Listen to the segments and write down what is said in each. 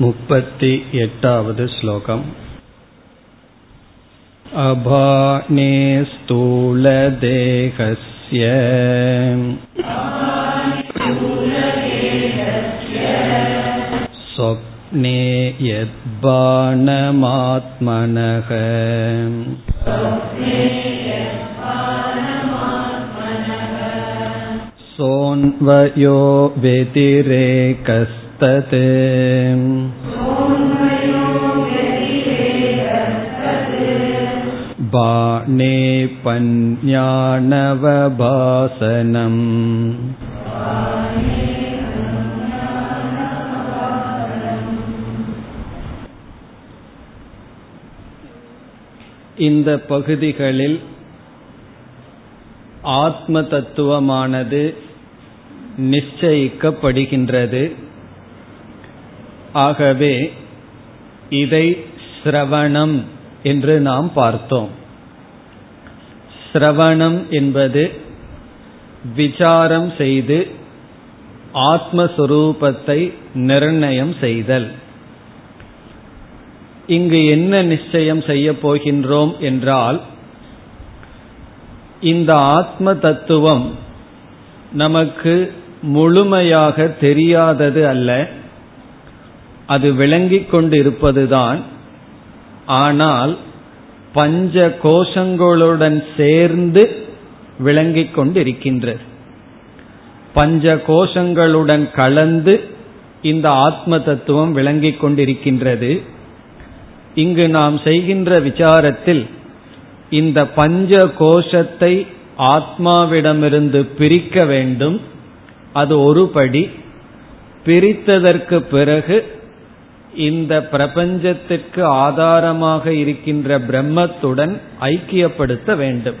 मुपति एटावद् श्लोकम् अभाने स्थूलदेहस्य स्वप्ने यद्बाणमात्मनः सोऽन्वयो व्यतिरेकस्तत् बाणे पन्यानवभासनम् இந்த பகுதிகளில் ஆத்ம தத்துவமானது நிச்சயிக்கப்படுகின்றது ஆகவே இதை சிரவணம் என்று நாம் பார்த்தோம். சிரவணம் என்பது விசாரம் செய்து ஆத்மஸ்வரூபத்தை நிர்ணயம் செய்தல். இங்கு என்ன நிச்சயம் செய்ய போகின்றோம் என்றால் இந்த ஆத்ம தத்துவம் நமக்கு முழுமையாக தெரியாதது அல்ல. அது விளங்கிக் கொண்டிருப்பதுதான் ஆனால் பஞ்ச கோஷங்களுடன் சேர்ந்து விளங்கிக் கொண்டிருக்கின்றது பஞ்ச கோஷங்களுடன் கலந்து இந்த ஆத்ம தத்துவம் விளங்கிக் கொண்டிருக்கின்றது இங்கு நாம் செய்கின்ற விசாரத்தில் இந்த பஞ்ச கோஷத்தை ஆத்மாவிடமிருந்து பிரிக்க வேண்டும். அது ஒரு படி. பிரித்ததற்கு பிறகு இந்த பிரபஞ்சத்திற்கு ஆதாரமாக இருக்கின்ற பிரம்மத்துடன் ஐக்கியப்படுத்த வேண்டும்.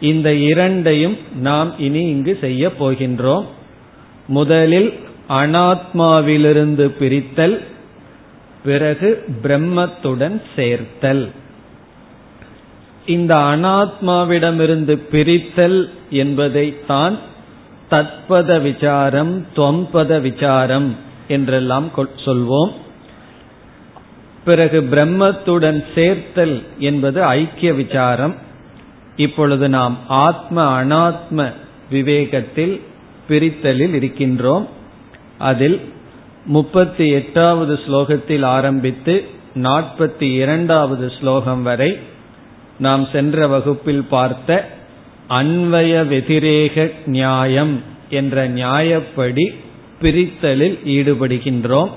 இந்த இரண்டையும் நாம் இனி இங்கு செய்ய போகின்றோம். முதலில் அனாத்மாவிலிருந்து பிரித்தல் பிறகு பிரம்மத்துடன் சேர்த்தல். இந்த அனாத்மாவிடமிருந்து பிரித்தல் என்பதை தான் தத்பத விசாரம் தொம்பத விசாரம் என்றெல்லாம் சொல்வோம். பிறகு பிரம்மத்துடன் சேர்த்தல் என்பது ஐக்கிய விசாரம். இப்பொழுது நாம் ஆத்ம அனாத்ம விவேகத்தில் பிரித்தலில் இருக்கின்றோம். அதில் முப்பத்தி எட்டாவது ஸ்லோகத்தில் ஆரம்பித்து நாற்பத்தி இரண்டாவது ஸ்லோகம் வரை நாம் சென்ற வகுப்பில் பார்த்த அன்வய வெதிரேக நியாயம் என்ற நியாயப்படி பிரித்தலில் ஈடுபடுகின்றோம்.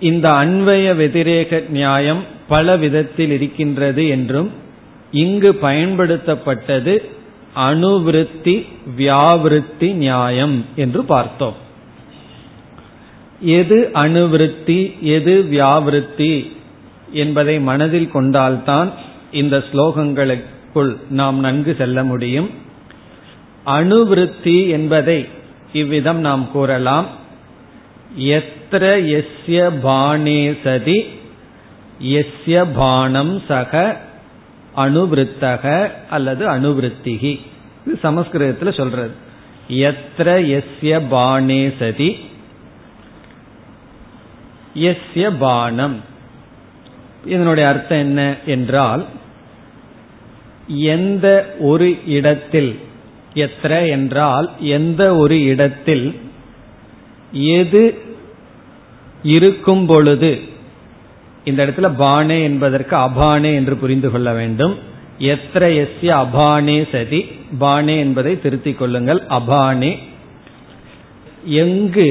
இந்த அன்வய வெதிரேக நியாயம் பல விதத்தில் இருக்கின்றது என்றும் இங்கு பயன்படுத்தப்பட்டது அணுவிருத்தி வியாவிருத்தி நியாயம் என்று பார்த்தோம். எது அணுவிருத்தி எது வியாவிருத்தி என்பதை மனதில் கொண்டால்தான் இந்த ஸ்லோகங்களுக்குள் நாம் நன்கு செல்ல முடியும். அணுவிருத்தி என்பதை இவ்விதம் நாம் கூறலாம். எத்திர எஸ்ய பானே சதி எஸ்ய பானம் சக அனுவிருத்தக அல்லது அணுவிருத்திகி இது சமஸ்கிருதத்தில் சொல்றது. எத்திர எஸ்ய பானே சதி எஸ்ய பானம் இதனுடைய அர்த்தம் என்ன என்றால் எந்த ஒரு இடத்தில் எத்திர என்றால் எந்த ஒரு இடத்தில் எது இருக்கும் பொழுது இந்த இடத்துல பானே என்பதற்கு அபானே என்று புரிந்து கொள்ள வேண்டும். எத்திர எஸ்ய அபானே சதி பானே என்பதை திருத்திக் கொள்ளுங்கள். அபானே. எங்கு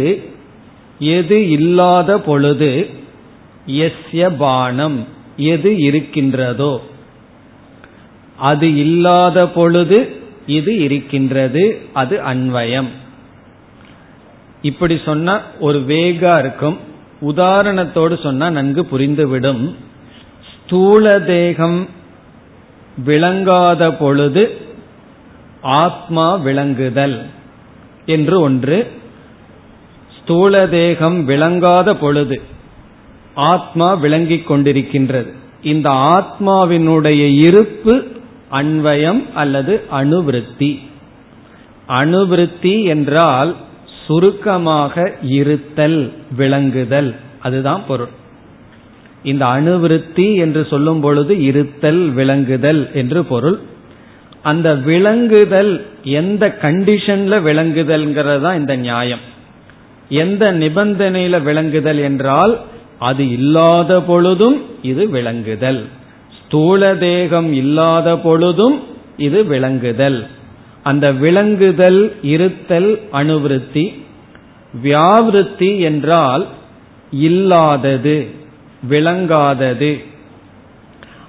எது இல்லாத பொழுது எஸ்ய பானம் எது இருக்கின்றதோ அது இல்லாத பொழுது இது இருக்கின்றது அது அன்வயம். இப்படி சொன்னா ஒரு வேகா இருக்கும். உதாரணத்தோடு சொன்னா நன்கு புரிந்துவிடும். ஸ்தூல தேகம் விளங்காத பொழுது ஆத்மா விளங்குதல் என்று ஒன்று. ஸ்தூல தேகம் விளங்காத பொழுது ஆத்மா விளங்கிக் கொண்டிருக்கின்றது. இந்த ஆத்மாவினுடைய இருப்பு அன்வயம் அல்லது அணுவிருத்தி. அணுவிருத்தி என்றால் சுருக்கமாக இருத்தல் விளங்குதல். அதுதான் பொருள். இந்த அணுவிருத்தி என்று சொல்லும் பொழுது இருத்தல் விளங்குதல் என்று பொருள். அந்த விளங்குதல் எந்த கண்டிஷன்ல விளங்குதல்ங்கிறது தான் இந்த நியாயம். எந்த நிபந்தனையில விளங்குதல் என்றால் அது இல்லாத பொழுதும் இது விளங்குதல். ஸ்தூல தேகம் இல்லாத பொழுதும் இது விளங்குதல். அந்த விளங்குதல் இருத்தல் அணுவிருத்தி வியாவிருத்தி என்றால் இல்லாதது விளங்காதது.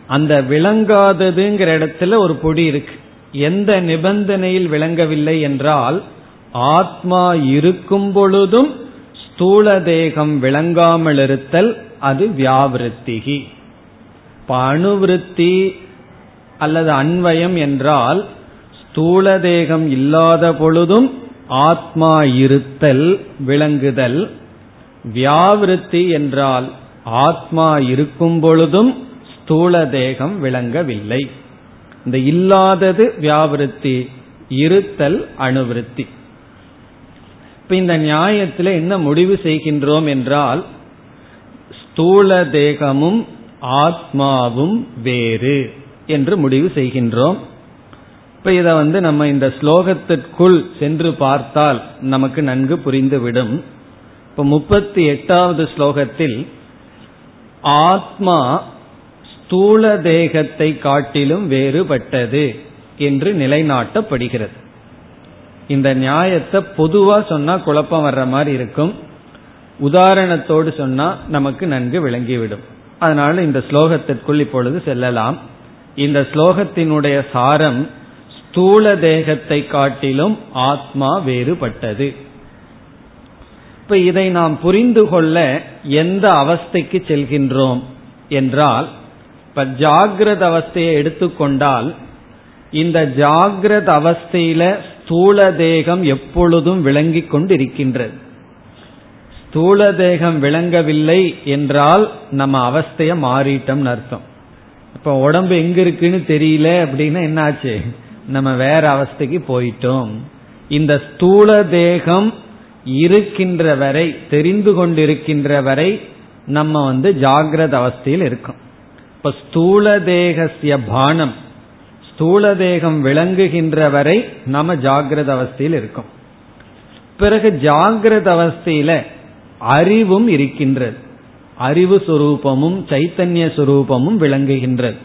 அந்த விளங்காததுங்கிற இடத்துல ஒரு பொடி இருக்கு. எந்த நிபந்தனையில் விளங்கவில்லை என்றால் ஆத்மா இருக்கும் பொழுதும் ஸ்தூல தேகம் விளங்காமல் இருத்தல் அது வியாவிருத்திகி. அணுவிருத்தி அல்லது அன்வயம் என்றால் ஸ்தூல தேகம் இல்லாத பொழுதும் ஆத்மா இருத்தல் விளங்குதல். வியாவிருத்தி என்றால் ஆத்மா இருக்கும் பொழுதும் ஸ்தூல தேகம் விளங்கவில்லை. இந்த இல்லாதது வியாவிருத்தி இருத்தல் அணுவிருத்தி. இப்ப இந்த நியாயத்தில் என்ன முடிவு செய்கின்றோம் என்றால் ஸ்தூல தேகமும் ஆத்மாவும் வேறு என்று முடிவு செய்கின்றோம். இப்ப இத வந்து நம்ம இந்த ஸ்லோகத்திற்குள் சென்று பார்த்தால் நமக்கு நன்கு புரிந்துவிடும். இப்ப முப்பத்தி எட்டாவது ஸ்லோகத்தில் ஆத்மா ஸ்தூல தேகத்தை காட்டிலும் வேறுபட்டது என்று நிலைநாட்டப்படுகிறது. இந்த நியாயத்தை பொதுவா சொன்னா குழப்பம் வர்ற மாதிரி இருக்கும். உதாரணத்தோடு சொன்னா நமக்கு நன்கு விளங்கிவிடும். அதனால இந்த ஸ்லோகத்திற்குள் இப்பொழுது செல்லலாம். இந்த ஸ்லோகத்தினுடைய சாரம் ஸ்தூல தேகத்தை காட்டிலும் ஆத்மா வேறுபட்டது. இப்ப இதை நாம் புரிந்து கொள்ள எந்த அவஸ்தைக்கு செல்கின்றோம் என்றால் இப்ப ஜாகிரத அவஸ்தையை எடுத்துக்கொண்டால் இந்த ஜாகிரத அவஸ்தையில ஸ்தூல தேகம் எப்பொழுதும் விளங்கிக் கொண்டிருக்கின்றது. ஸ்தூல தேகம் விளங்கவில்லை என்றால் நம்ம அவஸ்தைய மாறிட்டோம்னு அர்த்தம். இப்ப உடம்பு எங்க இருக்குன்னு தெரியல அப்படின்னா என்னாச்சு? நம்ம வேற அவஸ்தைக்கு போயிட்டோம். இந்த ஸ்தூல தேகம் இருக்கின்ற வரை தெரிந்து கொண்டிருக்கின்ற வரை நம்ம வந்து ஜாகிரத அவஸ்தையில் இருக்கோம். இப்ப ஸ்தூல தேகசிய பானம் ஸ்தூல தேகம் விளங்குகின்ற வரை நம்ம ஜாகிரத அவஸ்தையில் இருக்கோம். பிறகு ஜாகிரத அவஸ்தையில அறிவும் இருக்கின்றது. அறிவு சுரூபமும் சைத்தன்ய சுரூபமும் விளங்குகின்றது.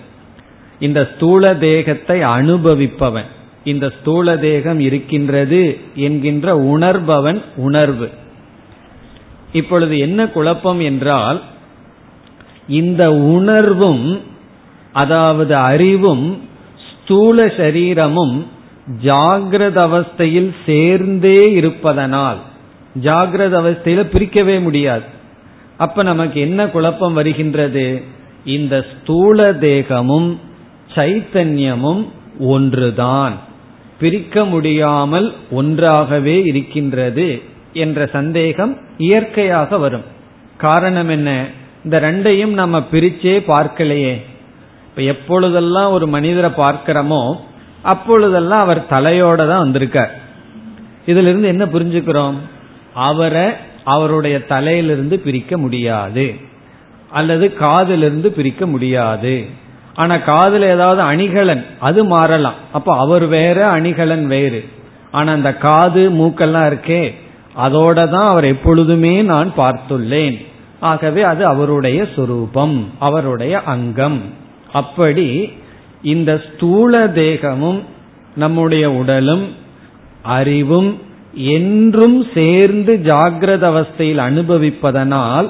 இந்த ஸ்தூல தேகத்தை அனுபவிப்பவன் இந்த ஸ்தூல தேகம் இருக்கின்றது என்கின்ற உணர்பவன் உணர்வு. இப்பொழுது என்ன குழப்பம் என்றால் இந்த உணர்வும் அதாவது அறிவும் ஸ்தூல சரீரமும் ஜாகிரத அவஸ்தையில் சேர்ந்தே இருப்பதனால் ஜாகிரத அவஸ்தையில பிரிக்கவே முடியாது. அப்ப நமக்கு என்ன குழப்பம் வருகின்றது? இந்த ஸ்தூல தேகமும் சைத்தன்யமும் ஒன்றுதான். பிரிக்க முடியாமல் ஒன்றாகவே இருக்கின்றது என்ற சந்தேகம் இயற்கையாக வரும். காரணம் என்ன? இந்த ரெண்டையும் நம்ம பிரிச்சே பார்க்கலையே. இப்ப எப்பொழுதெல்லாம் ஒரு மனிதரை பார்க்கிறோமோ அப்பொழுதெல்லாம் அவர் தலையோட தான் வந்திருக்கார். இதுல இருந்து என்ன புரிஞ்சுக்கிறோம்? அவரை அவருடைய தலையிலிருந்து பிரிக்க முடியாது. அல்லது காதிலிருந்து பிரிக்க முடியாது. ஆனா காதுல ஏதாவது அணிகலன் அது மாறலாம். அப்ப அவர் வேற அணிகலன் வேறு. ஆனா அந்த காது மூக்கெல்லாம் இருக்கே அதோட தான் அவர் எப்பொழுதுமே நான் பார்த்துள்ளேன். ஆகவே அது அவருடைய சொரூபம் அவருடைய அங்கம். அப்படி இந்த ஸ்தூல தேகமும் நம்முடைய உடலும் அறிவும் என்றும் சேர்ந்து ஜாகிரத அவஸ்தையில் அனுபவிப்பதனால்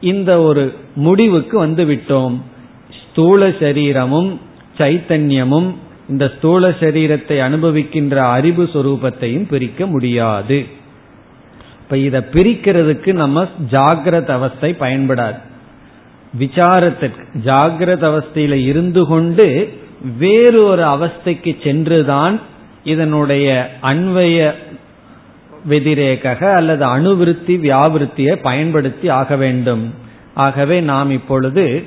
இந்த ஒரு முடிவுக்கு வந்துவிட்டோம். ஸ்தூல சரீரமும் சைத்தன்யமும் இந்த ஸ்தூல சரீரத்தை அனுபவிக்கின்ற அறிவு சுரூபத்தையும் பிரிக்க முடியாது. இப்ப இதை பிரிக்கிறதுக்கு நம்ம ஜாகிரத அவஸ்தை பயன்படாது. விசாரத்திற்கு ஜாகிரத அவஸ்தையில இருந்து கொண்டு வேறு ஒரு அவஸ்தைக்கு சென்றுதான் இதனுடைய அன்வய வெதிரேக அல்லது அணுவிருத்தி வியாவிருத்தியை பயன்படுத்தி ஆக வேண்டும். ஆகவே நாம் இப்பொழுது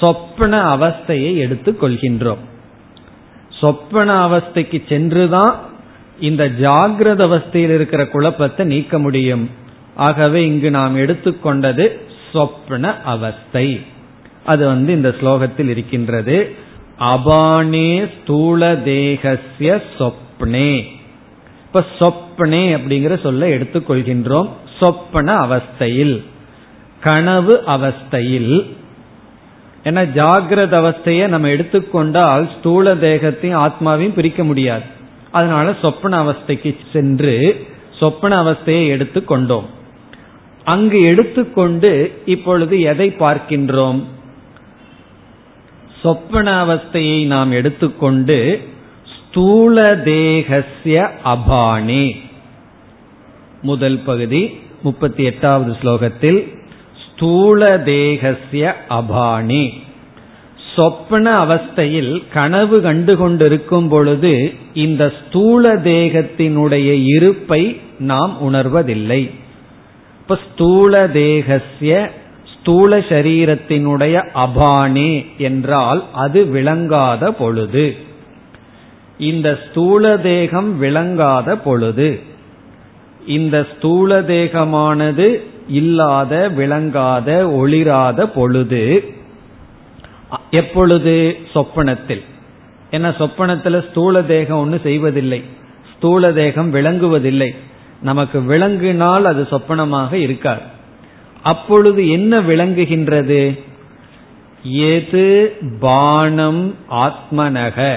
சொப்பன அவஸ்தையை எடுத்துக் கொள்கின்றோம். சொப்பன அவஸ்தைக்கு சென்றுதான் இந்த ஜாகிரத அவஸ்தையில் இருக்கிற குழப்பத்தை நீக்க முடியும். ஆகவே இங்கு நாம் எடுத்துக்கொண்டது சொப்ன அவஸ்தை. அது வந்து இந்த ஸ்லோகத்தில் இருக்கின்றது. அபானே ஸ்தூல தேகசிய சொப்னே. இப்ப அப்படிங்கிற சொல்ல எடுத்துக்கொள்கின்றோம் சொப்பன அவஸ்தையில். கனவு அவஸ்தையில். ஏன்னா ஜாகிரத அவஸ்தையை நம்ம எடுத்துக்கொண்டால் ஸ்தூல தேகத்தையும் ஆத்மாவையும் பிரிக்க முடியாது. அதனால சொப்பன அவஸ்தைக்கு சென்று சொப்பன அவஸ்தையை எடுத்துக்கொண்டோம் அங்கு எடுத்துக்கொண்டு இப்பொழுது எதை பார்க்கின்றோம்? சொப்பன அவஸ்தையை நாம் எடுத்துக்கொண்டு ஸ்தூல தேகசிய அபானே. முதல் பகுதி முப்பத்தி எட்டாவது ஸ்லோகத்தில் ஸ்தூல தேகசிய அபானே. சொப்பன அவஸ்தையில் கனவு கண்டு கொண்டிருக்கும் பொழுது இந்த ஸ்தூல தேகத்தினுடைய இருப்பை நாம் உணர்வதில்லை. இப்ப ஸ்தூல தேகசிய ஸ்தூல சரீரத்தினுடைய அபானே என்றால் அது விளங்காத பொழுது. இந்த ஸ்தூல தேகம் விளங்காத பொழுது இந்த ஸ்தூல தேகமானது இல்லாத விளங்காத ஒளிராத பொழுது எப்பொழுது? சொப்பனத்தில். ஏன்னா சொப்பனத்தில் ஸ்தூல தேகம் ஒன்று செய்வதில்லை. ஸ்தூல தேகம் விளங்குவதில்லை. நமக்கு விளங்கினால் அது சொப்பனமாக இருக்காது. அப்பொழுது என்ன விளங்குகின்றது? எது பானம் ஆத்மனக.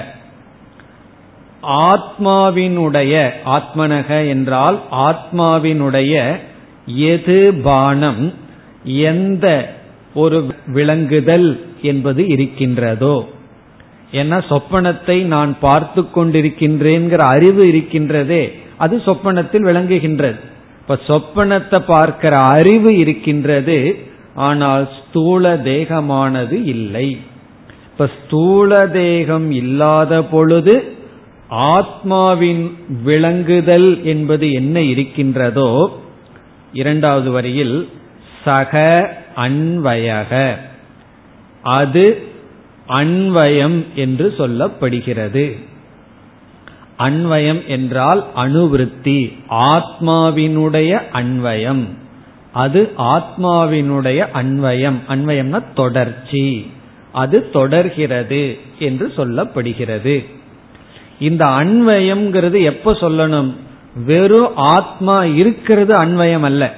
ஆத்மாவினுடைய ஆத்மனக என்றால் ஆத்மாவினுடைய எது பானம் எந்த ஒரு விளங்குதல் என்பது இருக்கின்றதோ. ஏன்னா சொப்பனத்தை நான் பார்த்து கொண்டிருக்கின்றேங்கிற அறிவு இருக்கின்றதே அது சொப்பனத்தில் விளங்குகின்றது. இப்ப சொப்பனத்தை பார்க்கிற அறிவு இருக்கின்றது ஆனால் ஸ்தூல தேகமானது இல்லை. இப்ப ஸ்தூல தேகம் இல்லாத பொழுது ஆத்மாவின் விளங்குதல் என்பது என்ன இருக்கின்றதோ இரண்டாவது வரியில் சக அன்வயக. அது அன்வயம் என்று சொல்லப்படுகிறது. அன்வயம் என்றால் அணுவிருத்தி ஆத்மாவினுடைய அன்வயம். அது ஆத்மாவினுடைய அன்வயம். அன்வயம்னா தொடர்ச்சி. அது தொடர்கிறது என்று சொல்லப்படுகிறது. இந்த அன்வயம்ங்கிறது எப்ப சொல்லணும்? வெறும் ஆத்மா இருக்கிறது அன்வயம் அல்ல.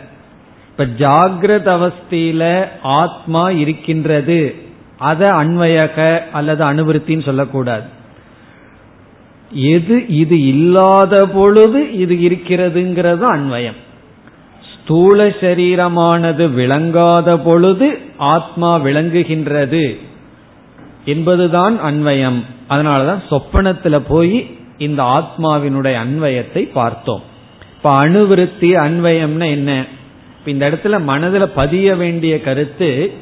இப்ப ஜாகிரத அவஸ்தையில ஆத்மா இருக்கின்றது. அத அன்வயக அல்லது அனுவருத்தின்னு சொல்லக்கூடாது. எது இது இல்லாத பொழுது இது இருக்கிறதுங்கிறது அன்வயம். ஸ்தூல சரீரமானது விளங்காத பொழுது ஆத்மா விளங்குகின்றது என்பதுதான் அன்வயம். அதனாலதான் சொப்பனத்துல போய் இந்த ஆத்மாவினுடைய அன்வயத்தை பார்த்தோம். இப்ப அணுவிருத்தி அன்வயம்னா என்ன? இந்த இடத்துல மனதில் பதிய வேண்டிய கருத்து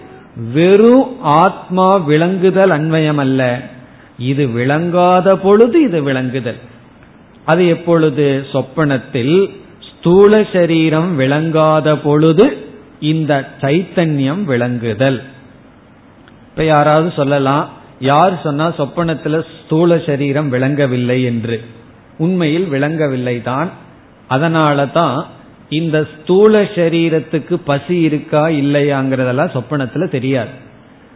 வெறும் ஆத்மா விளங்குதல் அன்வயம் அல்ல. இது விளங்காத பொழுது இது விளங்குதல். அது எப்பொழுது? சொப்பனத்தில் ஸ்தூல சரீரம் விளங்காத பொழுது இந்த சைத்தன்யம் விளங்குதல். இப்ப யாராவது சொல்லலாம் யார் சொன்னா சொப்பனத்துல ஸ்தூல சரீரம் விளங்கவில்லை என்று. உண்மையில் விளங்கவில்லை தான். அதனால தான் இந்த ஸ்தூல சரீரத்துக்கு பசி இருக்கா இல்லையாங்கிறதெல்லாம் சொப்பனத்துல தெரியாது.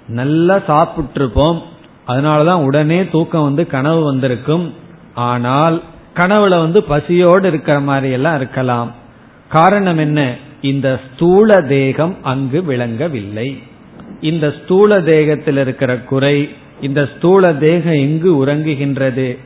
நல்லா சாப்பிட்டுருப்போம். அதனாலதான் உடனே தூக்கம் வந்து கனவு வந்திருக்கும். ஆனால் கனவுல வந்து பசியோடு இருக்கிற மாதிரி எல்லாம் இருக்கலாம். காரணம் என்ன? இந்த ஸ்தூல தேகம் அங்கு விளங்கவில்லை. இந்த ஸ்தூல தேகத்தில் இருக்கிற குறை இந்த ஸ்தூல தேகம் எங்கு உறங்குகின்றது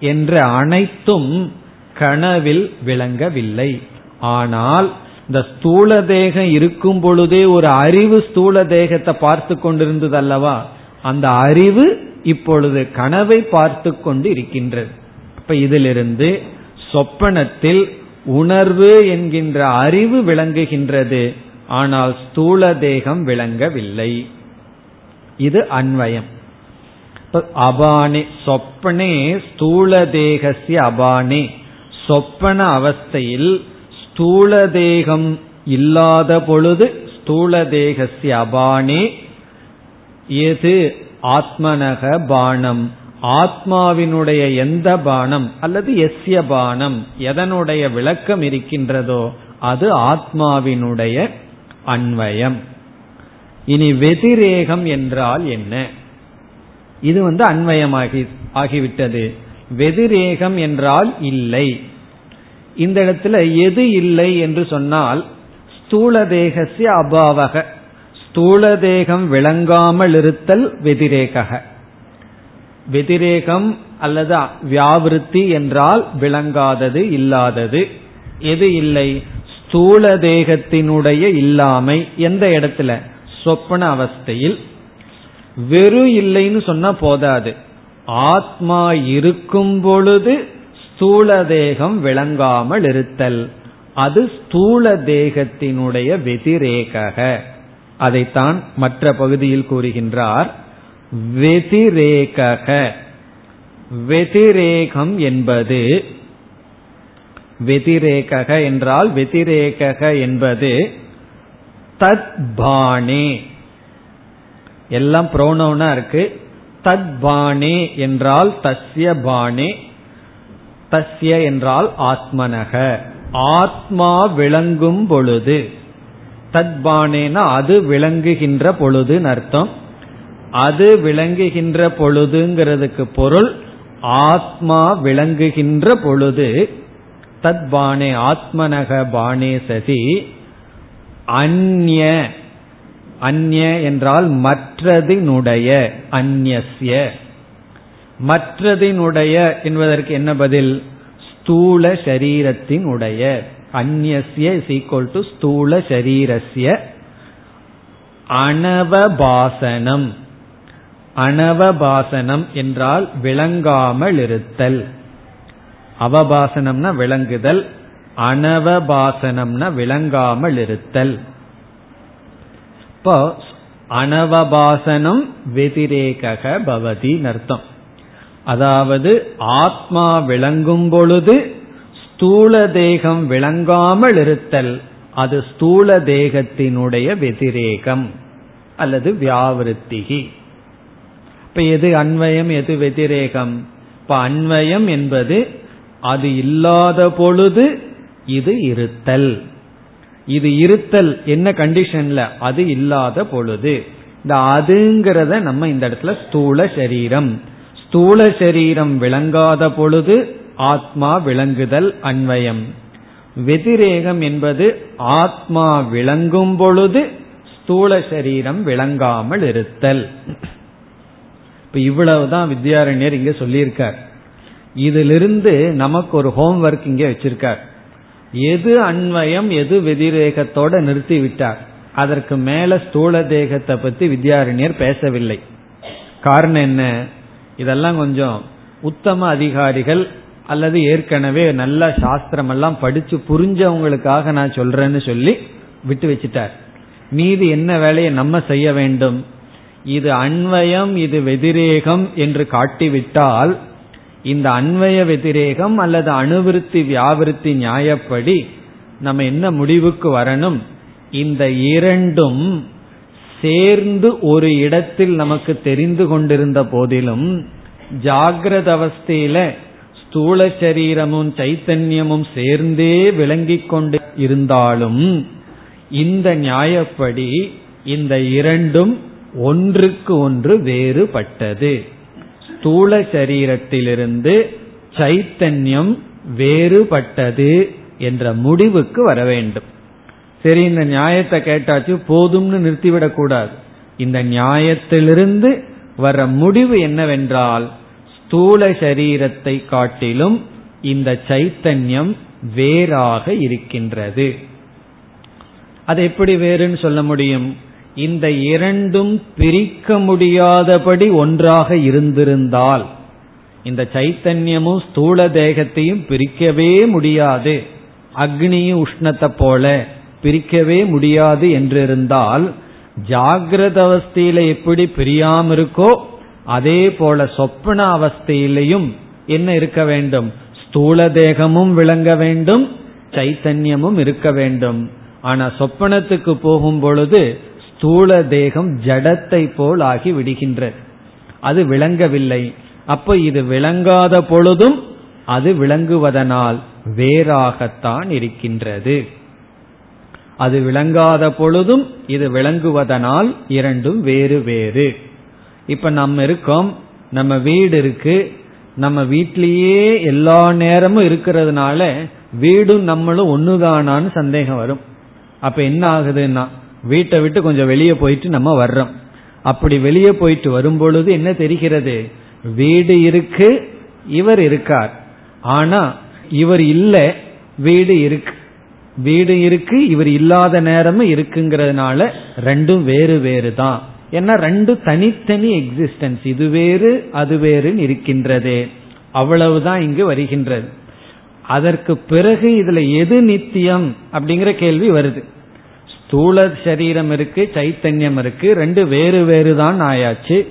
என்ற அனைத்தும் கனவில் விளங்கவில்லை. ஆனால் இந்த ஸ்தூல தேகம் இருக்கும் பொழுதே ஒரு அறிவு ஸ்தூல தேகத்தை பார்த்து கொண்டிருந்தது அல்லவா அந்த அறிவு இப்பொழுது கனவை பார்த்து கொண்டு இருக்கின்றது இப்ப இதிலிருந்து சொப்பனத்தில் உணர்வு என்கின்ற அறிவு விளங்குகின்றது. ஆனால் ஸ்தூல தேகம் விளங்கவில்லை. இது அன்வயம். அபானே சொப்பனே ஸ்தூல தேகசிய அபானே. சொப்பன அவஸ்தையில் ஸ்தூல தேகம் இல்லாத பொழுது ஸ்தூல தேகசிய அபானே. எது? ஆத்மனக பானம். ஆத்மாவினுடைய எந்த பானம்? அல்லது எஸ்ய பானம்? எதனுடைய விளக்கம் இருக்கின்றதோ அது ஆத்மாவினுடைய அன்வயம். இனி வெதிரேகம் என்றால் என்ன? இது வந்து அன்வயமாகி ஆகிவிட்டது. வெதிரேகம் என்றால் இல்லை. இந்த இடத்துல எது இல்லை என்று சொன்னால் ஸ்தூல தேகசிய அபாவக. ஸ்தூல தேகம் விளங்காமல் இருத்தல் வெதிரேக வெதிரேகம் அல்லது வியாவிருத்தி என்றால் விளங்காதது இல்லாதது. எது இல்லை? ஸ்தூல தேகத்தினுடைய இல்லாமை எந்த இடத்துல? சொப்பன அவஸ்தையில். வெறும் இல்லைன்னு சொன்னா போதாது. ஆத்மா இருக்கும் பொழுது ஸ்தூல தேகம் விளங்காமல் இருத்தல். அது ஸ்தூல தேகத்தினுடைய வெதிரேக அதைத்தான் மற்ற பகுதியில் கூறுகின்றார். வெதிரேக வெதிரேகம் என்பது வெதிரேக என்றால் வெதிரேக என்பது தத்பானே எல்லாம் புரோனவுனா இருக்கு. தத் பாணே என்றால் தஸ்ய பாணே தஸ்ய என்றால் ஆத்மனக. ஆத்மா விளங்கும் பொழுது தத்பானேனா அது விளங்குகின்ற பொழுதுன்னு அர்த்தம். அது விளங்குகின்ற பொழுதுங்கிறதுக்கு பொருள் ஆத்மா விளங்குகின்ற பொழுது தத்பானே ஆத்மனக பானே சதி அந்ய அந்நிய என்றால் மற்றதினுடைய அந்நிய மற்றதினுடைய என்பதற்கு என்ன பதில்? ஸ்தூல சரீரத்தினுடைய. அந்நிய ஈக்குவல் டு ஸ்தூல சரீரஸ்ய. அனவபாசனம். அனவபாசனம் என்றால் விளங்காமல் இருத்தல் அவபாசனம்னா விளங்குதல். அனவபாசனம்னா விளங்காமல் இருத்தல் இப்போ அனவபாசனம் வெதிரேக பவதி அர்த்தம் அதாவது ஆத்மா விளங்கும் பொழுது ஸ்தூல தேகம் விளங்காமல் இருத்தல் அது ஸ்தூல தேகத்தினுடைய வெதிரேகம் அல்லது வியாவிருத்திகி. இப்ப எது அன்வயம் எது வெதிரேகம்? இப்ப அன்வயம் என்பது அது இல்லாத பொழுது இது இருத்தல். இது இருத்தல் என்ன கண்டிஷன்ல அது இல்லாத பொழுது. இந்த அதுங்கிறத நம்ம இந்த இடத்துல ஸ்தூல சரீரம். ஸ்தூல சரீரம் விளங்காத பொழுது ஆத்மா விளங்குதல் அன்வயம். வெதிரேகம் என்பது ஆத்மா விளங்கும் பொழுது ஸ்தூல சரீரம் விளங்காமல் இருத்தல். இப்ப இவ்வளவுதான் வித்யாரண்யர் இங்க சொல்லியிருக்கார். இதிலிருந்து நமக்கு ஒரு ஹோம்ஒர்க் இங்க வச்சிருக்கார். எது அன்வயம் எது வெதிரேகத்தோட நிறுத்தி விட்டார் அதற்கு மேல ஸ்தூல தேகத்தை பத்தி வித்யாரண்யர் பேசவில்லை. காரணம் என்ன? இதெல்லாம் கொஞ்சம் உத்தம அதிகாரிகள் அல்லது ஏற்கனவே நல்ல சாஸ்திரம் எல்லாம் படிச்சு புரிஞ்சவங்களுக்காக நான் சொல்றேன்னு சொல்லி விட்டு வச்சிட்டார். மீது என்ன வேலையை நம்ம செய்ய வேண்டும்? இது அன்வயம் இது வெதிரேகம் என்று காட்டிவிட்டால் இந்த அன்வய வெதிரேகம் அல்லது அணுவிருத்தி வியாவிருத்தி நியாயப்படி நம்ம என்ன முடிவுக்கு வரணும்? இந்த இரண்டும் சேர்ந்து ஒரு இடத்தில் நமக்கு தெரிந்து கொண்டிருந்த போதிலும் ஜாகிரத அவஸ்தையில ஸ்தூல சரீரமும் சைத்தன்யமும் சேர்ந்தே விளங்கிக் கொண்டு இருந்தாலும் இந்த நியாயப்படி இந்த இரண்டும் ஒன்றுக்கு ஒன்று வேறுபட்டது. ஸ்தூல சரீரத்திலிருந்து சைத்தன்யம் வேறுபட்டது என்ற முடிவுக்கு வர வேண்டும். சரி இந்த நியாயத்தை கேட்டாச்சு போதும்னு நிறுத்திவிடக் கூடாது. இந்த நியாயத்திலிருந்து வர முடிவு என்னவென்றால் ஸ்தூல சரீரத்தை காட்டிலும் இந்த சைத்தன்யம் வேறாக இருக்கின்றது. அது எப்படி வேறுன்னு சொல்ல முடியும்? இந்த இரண்டும் பிரிக்க முடியாதபடி ஒன்றாக இருந்திருந்தால் இந்த சைத்தன்யமும் ஸ்தூல தேகத்தையும் பிரிக்கவே முடியாது. அக்னியும் உஷ்ணத்தை போல பிரிக்கவே முடியாது என்றிருந்தால் ஜாகிரத அவஸ்தையில எப்படி பிரியாம இருக்கோ அதே போல சொப்பன அவஸ்தையிலையும் என்ன இருக்க வேண்டும்? ஸ்தூல தேகமும் விளங்க வேண்டும் சைத்தன்யமும் இருக்க வேண்டும். ஆனா சொப்பனத்துக்கு போகும் பொழுது ஸ்தூல தேகம் ஜடத்தை போல் ஆகி விடுகின்றது. அது விளங்கவில்லை. அப்ப இது விளங்காத பொழுதும் அது விளங்குவதனால் வேறாகத்தான் இருக்கின்றது. அது விளங்காத பொழுதும் இது விளங்குவதனால் இரண்டும் வேறு வேறு. இப்ப நம்ம இருக்கோம் நம்ம வீடு இருக்கு நம்ம வீட்லயே எல்லா நேரமும் இருக்கிறதுனால வீடும் நம்மளும் ஒண்ணுதானான்னு சந்தேகம் வரும். அப்ப என்ன ஆகுதுன்னா வீட்டை விட்டு கொஞ்சம் வெளியே போயிட்டு நம்ம வர்றோம். அப்படி வெளியே போயிட்டு வரும்பொழுது என்ன தெரிகிறது? வீடு இருக்கு இவர் இருக்கார். ஆனா இவர் இல்ல வீடு இருக்கு. வீடு இருக்கு இவர் இல்லாத நேரமும் இருக்குங்கிறதுனால ரெண்டும் வேறு வேறு தான். ஏன்னா ரெண்டு தனித்தனி எக்ஸிஸ்டன்ஸ் இது வேறு அது வேறுன்னு இருக்கின்றது. அவ்வளவுதான் இங்கு வருகின்றது. அதற்கு பிறகு இதுல எது நித்தியம் அப்படிங்கிற கேள்வி வருது. ஸ்தூல சரீரம் இருக்கு சைத்தன்யம் இருக்கு ரெண்டு வேறு வேறு தான் ஆயாச்சு.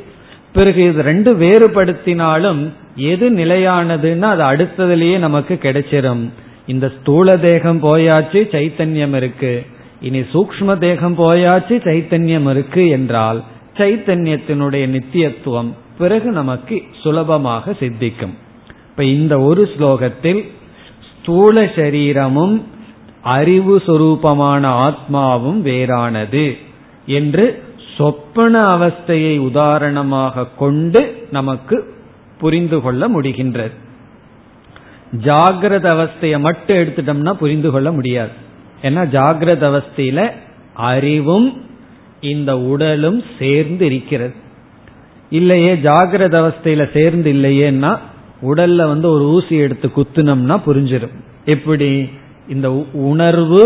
பிறகு இது ரெண்டு வேறுபடுத்தினாலும் எது நிலையானதுன்னா அது அடுத்ததுலயே நமக்கு கிடைச்சிடும் இந்த ஸ்தூல தேகம் போயாச்சு சைத்தன்யம் இருக்கு. இனி சூக்ம தேகம் போயாச்சு சைத்தன்யம் இருக்கு என்றால் சைத்தன்யத்தினுடைய நித்தியத்துவம் பிறகு நமக்கு சுலபமாக சித்திக்கும். இப்ப இந்த ஒரு ஸ்லோகத்தில் ஸ்தூல சரீரமும் அறிவு சொரூபமான ஆத்மாவும் வேறானது என்று சொப்பன அவஸ்தையை உதாரணமாக கொண்டு நமக்கு புரிந்து கொள்ள முடிகின்றது. ஜாகிரத அவஸ்தையை மட்டும் எடுத்துட்டோம்னா புரிந்து கொள்ள முடியாது. ஏன்னா ஜாகிரத அவஸ்தையில அறிவும் இந்த உடலும் சேர்ந்து இருக்கிறது. இல்லையே ஜாகிரத அவஸ்தையில சேர்ந்து இல்லையேன்னா உடல்ல வந்து ஒரு ஊசி எடுத்து குத்துனோம்னா புரிஞ்சிடும் எப்படி? இந்த உணர்வு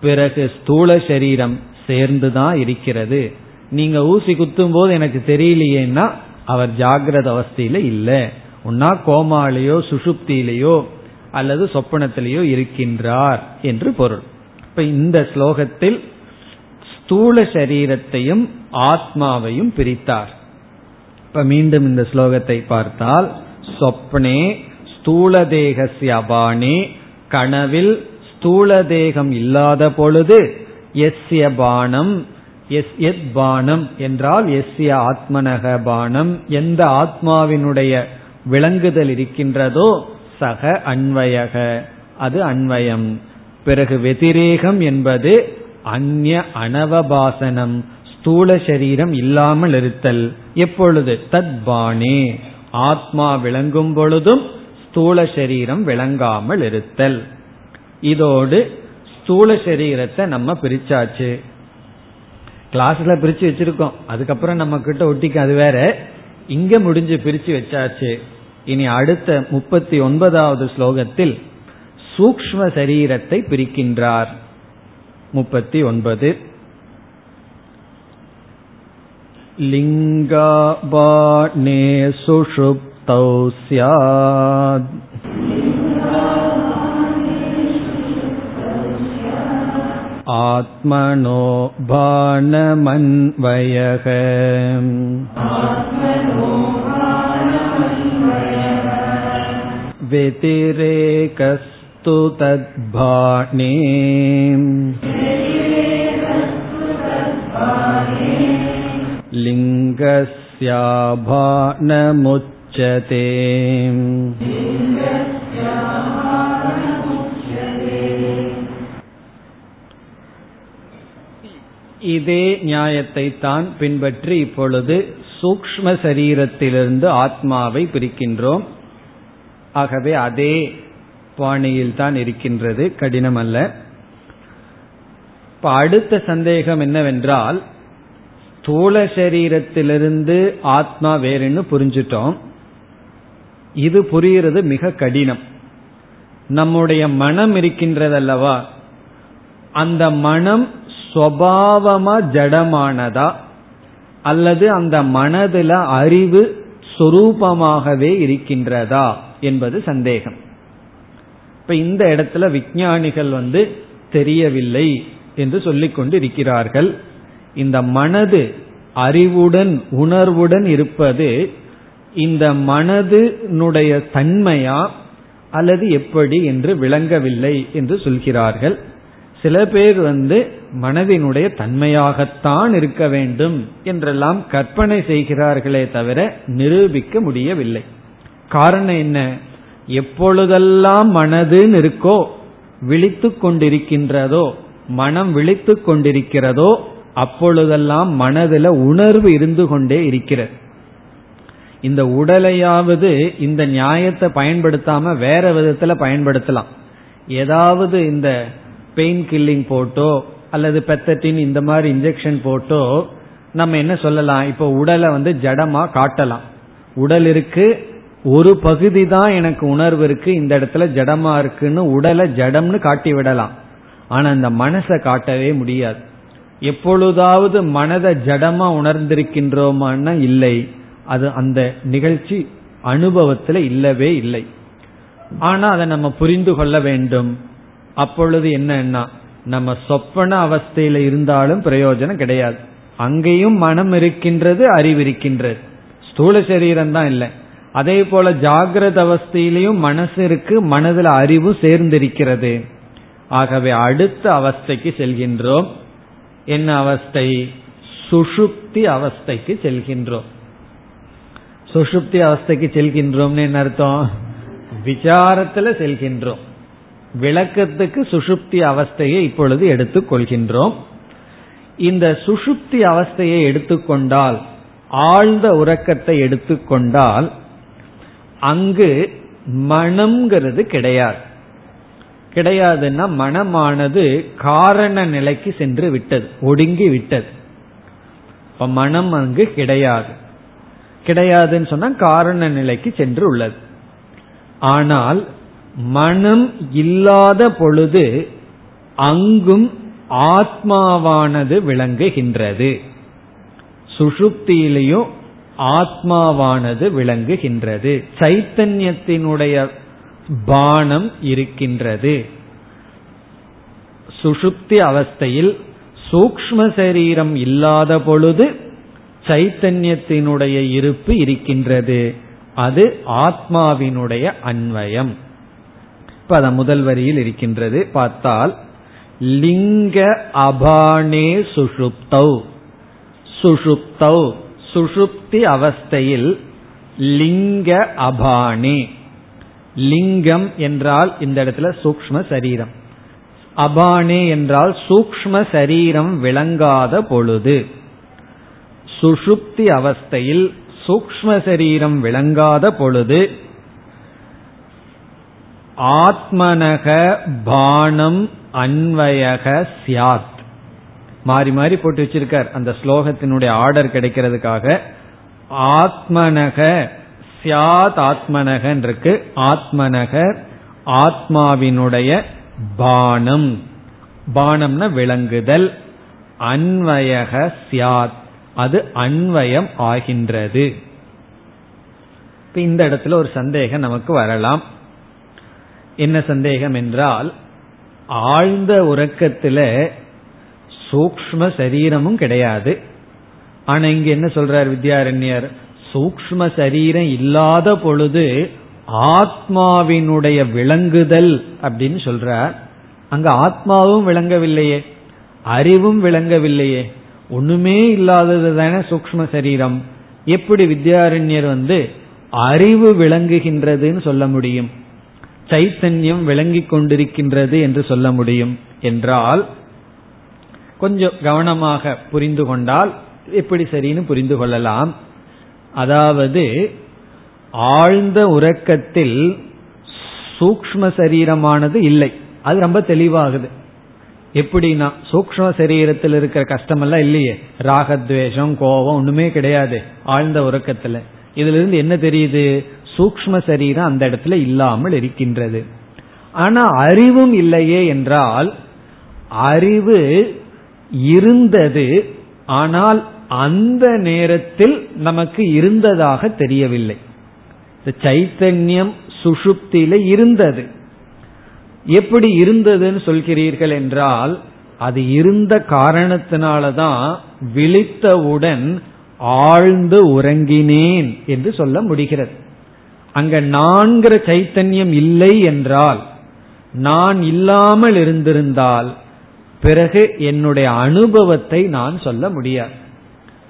பிறகு ஸ்தூல சரீரம் சேர்ந்துதான் இருக்கிறது. நீங்க ஊசி குத்தும் போது எனக்கு தெரியலையேன்னா அவர் ஜாகிரத அவஸ்தையில இல்ல. உன்னா கோமாலேயோ சுசுப்தியிலேயோ அல்லது சொப்பனத்திலேயோ இருக்கின்றார் என்று பொருள். இப்ப இந்த ஸ்லோகத்தில் ஸ்தூல சரீரத்தையும் ஆத்மாவையும் பிரித்தார். இப்ப மீண்டும் இந்த ஸ்லோகத்தை பார்த்தால் சொப்னே ஸ்தூல தேகசிய அபானே கனவில் ஸ்தூல தேகம் இல்லாத பொழுது எஸ்ய பானம் எஸ் எத் பானம் என்றால் எஸ்ய ஆத்மனக பானம். எந்த ஆத்மாவினுடைய விளங்குதல் இருக்கின்றதோ சக அன்வயக. அது அன்வயம். பிறகு வெதிரேகம் என்பது அந்நிய அனவபாசனம் ஸ்தூல சரீரம் இல்லாமல் இருத்தல். எப்பொழுது? தத் பானே. ஆத்மா விளங்கும் பொழுதும் ஸ்தூல சரீரம் விளங்காமல் இருத்தல். இதோடு ஸ்தூல சரீரத்தை நம்ம பிரிச்சாச்சு. கிளாஸ்ல பிரிச்சு வச்சிருக்கோம். அதுக்கப்புறம் நம்ம கிட்ட ஒட்டிக்க அது வேற. இங்க முடிஞ்சு பிரிச்சு வச்சாச்சு. இனி அடுத்த முப்பத்தி ஒன்பதாவது ஸ்லோகத்தில் சூக்ம சரீரத்தை பிரிக்கின்றார். முப்பத்தி ஒன்பது லிங்காபாணேசுஷுப் सुषुप्तौ स्यात् आत्मनो बाणमन्वयः व्यतिरेकस्तु तद्भाणे लिङ्गस्याभानमुच्यते இதே நியாயத்தை தான் பின்பற்றி இப்பொழுது சூக்ம சரீரத்திலிருந்து ஆத்மாவை பிரிக்கின்றோம் ஆகவே அதே பாணியில் தான் இருக்கின்றது கடினம் அல்ல இப்ப அடுத்த சந்தேகம் என்னவென்றால் ஸ்தூல சரீரத்திலிருந்து ஆத்மா வேறுன்னு புரிஞ்சிட்டோம் இது புரிகிறது மிக கடினம். நம்முடைய மனம் இருக்கின்றதல்லவா? அந்த மனம் சுவாவமா ஜடமானதா? அல்லது அந்த மனதில் அறிவு சொரூபமாகவே இருக்கின்றதா என்பது சந்தேகம். இப்ப இந்த இடத்துல விஞ்ஞானிகள் வந்து தெரியவில்லை என்று சொல்லிக் கொண்டு இருக்கிறார்கள் இந்த மனது அறிவுடன் உணர்வுடன் இருப்பது இந்த மனதினுடைய தன்மையா அல்லது எப்படி என்று விளங்கவில்லை என்று சொல்கிறார்கள். சில பேர் வந்து மனதினுடைய தன்மையாகத்தான் இருக்க வேண்டும் என்றெல்லாம் கற்பனை செய்கிறார்களே தவிர நிரூபிக்க முடியவில்லை. காரணம் என்ன? எப்பொழுதெல்லாம் மனதுன்னு இருக்கோ விழித்து கொண்டிருக்கின்றதோ மனம் விழித்து கொண்டிருக்கிறதோ அப்பொழுதெல்லாம் மனதில் உணர்வு இருந்து கொண்டே இருக்கிறது. இந்த உடலையாவது இந்த நியாயத்தை பயன்படுத்தாம வேற விதத்துல பயன்படுத்தலாம். ஏதாவது இந்த பெயின் கில்லிங் போட்டோ அல்லது பெத்தட்டின் இந்த மாதிரி இன்ஜெக்ஷன் போட்டோ நம்ம என்ன சொல்லலாம்? இப்போ உடலை வந்து ஜடமா காட்டலாம். உடல் இருக்கு ஒரு பகுதி தான் எனக்கு உணர்வு இருக்கு இந்த இடத்துல ஜடமா இருக்குன்னு உடலை ஜடம்னு காட்டி விடலாம். ஆனா இந்த மனசை காட்டவே முடியாது. எப்பொழுதாவது மனதை ஜடமா உணர்ந்திருக்கின்றோமான்னா இல்லை. அது அந்த நிகழ்ச்சி அனுபவத்தில் இல்லவே இல்லை. ஆனா அதை நம்ம புரிந்து கொள்ள வேண்டும். அப்பொழுது என்னன்னா நம்ம சொப்பன அவஸ்தையில இருந்தாலும் பிரயோஜனம் கிடையாது. அங்கேயும் மனம் இருக்கின்றது அறிவு இருக்கின்றது. ஸ்தூல சரீரம் தான் இல்லை. அதே போல ஜாகிரத அவஸ்தையிலையும் மனசு இருக்கு மனதில் அறிவு சேர்ந்திருக்கிறது. ஆகவே அடுத்த அவஸ்தைக்கு செல்கின்றோம். என்ன அவஸ்தை? சுஷுப்தி அவஸ்தைக்கு செல்கின்றோம். சுஷுப்தி அவஸ்தைக்கு செல்கின்றோம்னு என்ன அர்த்தம்? விசாரத்துல செல்கின்றோம். விளக்கத்துக்கு சுஷுப்தி அவஸ்தையை இப்பொழுது எடுத்துக் கொள்கின்றோம். இந்த சுஷுப்தி அவஸ்தையை எடுத்துக்கொண்டால் ஆழ்ந்த உறக்கத்தை எடுத்துக்கொண்டால் அங்கு மனம்ங்கிறது கிடையாது. கிடையாதுன்னா மனமானது காரண நிலைக்கு சென்று விட்டது ஒடுங்கி விட்டது. இப்ப மனம் அங்கு கிடையாது. கிடையாதுன்னு சொன்னா காரண நிலைக்கு சென்று உள்ளது ஆனால் மனம் இல்லாத பொழுது அங்கும் ஆத்மாவானது விளங்குகின்றது. சுஷுப்தியிலையும் ஆத்மாவானது விளங்குகின்றது. சைத்தன்யத்தினுடைய பானம் இருக்கின்றது. சுஷுப்தி அவஸ்தையில் சூக்ம சரீரம் இல்லாத பொழுது சைத்தன்யத்தினுடைய இருப்பு இருக்கின்றது. அது ஆத்மாவினுடைய அன்வயம். இப்ப அத முதல் வரியில் இருக்கின்றது. பார்த்தால் லிங்க அபானே சுஷுப்தௌ. சுஷுப்தௌ சுஷுப்தி அவஸ்தையில் லிங்க அபானே. லிங்கம் என்றால் இந்த இடத்துல சூக்ம சரீரம். அபானே என்றால் சூக்ம சரீரம் விளங்காத பொழுது. சுஷுப்தி அவஸ்தையில் சூக்ம சரீரம் விளங்காத பொழுது ஆத்மனக பானம் அன்வயக சியாத். மாறி மாறி போட்டு வச்சிருக்கார். அந்த ஸ்லோகத்தினுடைய ஆர்டர் கிடைக்கிறதுக்காக ஆத்மனக சியாத் ஆத்மனகன் இருக்கு ஆத்மனக ஆத்மாவினுடைய பானம். பானம்னா விளங்குதல். அன்வயக சியாத். அது அன்வயம் ஆகின்றது. இந்த இடத்துல ஒரு சந்தேகம் நமக்கு வரலாம். என்ன சந்தேகம் என்றால் ஆழ்ந்த உறக்கத்துல சூக்ம சரீரமும் கிடையாது. ஆனா இங்க என்ன சொல்றார் வித்யாரண்யர்? சூக்ம சரீரம் இல்லாத பொழுது ஆத்மாவினுடைய விளங்குதல் அப்படின்னு சொல்றார். அங்க ஆத்மாவும் விளங்கவில்லையே அறிவும் விளங்கவில்லையே. ஒண்ணுமே இல்லாதது தானே சூக்ம சரீரம்? எப்படி வித்யாரண்யர் வந்து அறிவு விளங்குகின்றதுன்னு சொல்ல முடியும்? சைத்தன்யம் விளங்கிக் கொண்டிருக்கின்றது என்று சொல்ல முடியும். என்றால் கொஞ்சம் கவனமாக புரிந்து கொண்டால் எப்படி சரின்னு புரிந்து கொள்ளலாம். அதாவது ஆழ்ந்த உறக்கத்தில் சூக்ம சரீரமானது இல்லை. அது ரொம்ப தெளிவாகுது. எப்படின்னா சூக்ம சரீரத்தில் இருக்கிற கஷ்டமெல்லாம் இல்லையே. ராகத்வேஷம் கோபம் ஒண்ணுமே கிடையாது ஆழ்ந்த உறக்கத்துல. இதுல இருந்து என்ன தெரியுது? சூக்ம சரீரம் அந்த இடத்துல இல்லாமல் இருக்கின்றது. ஆனா அறிவும் இல்லையே என்றால் அறிவு இருந்தது ஆனால் அந்த நேரத்தில் நமக்கு இருந்ததாக தெரியவில்லை. சைத்தன்யம் சுஷுப்தியில இருந்தது. எப்படி இருந்ததுன்னு சொல்கிறீர்கள் என்றால் அது இருந்த காரணத்தினாலதான் விழித்தவுடன் ஆழ்ந்து உறங்கினேன் என்று சொல்ல முடிகிறது. அங்க நான்கிற சைத்தன்யம் இல்லை என்றால் நான் இல்லாமல் இருந்திருந்தால் பிறகு என்னுடைய அனுபவத்தை நான் சொல்ல முடியாது.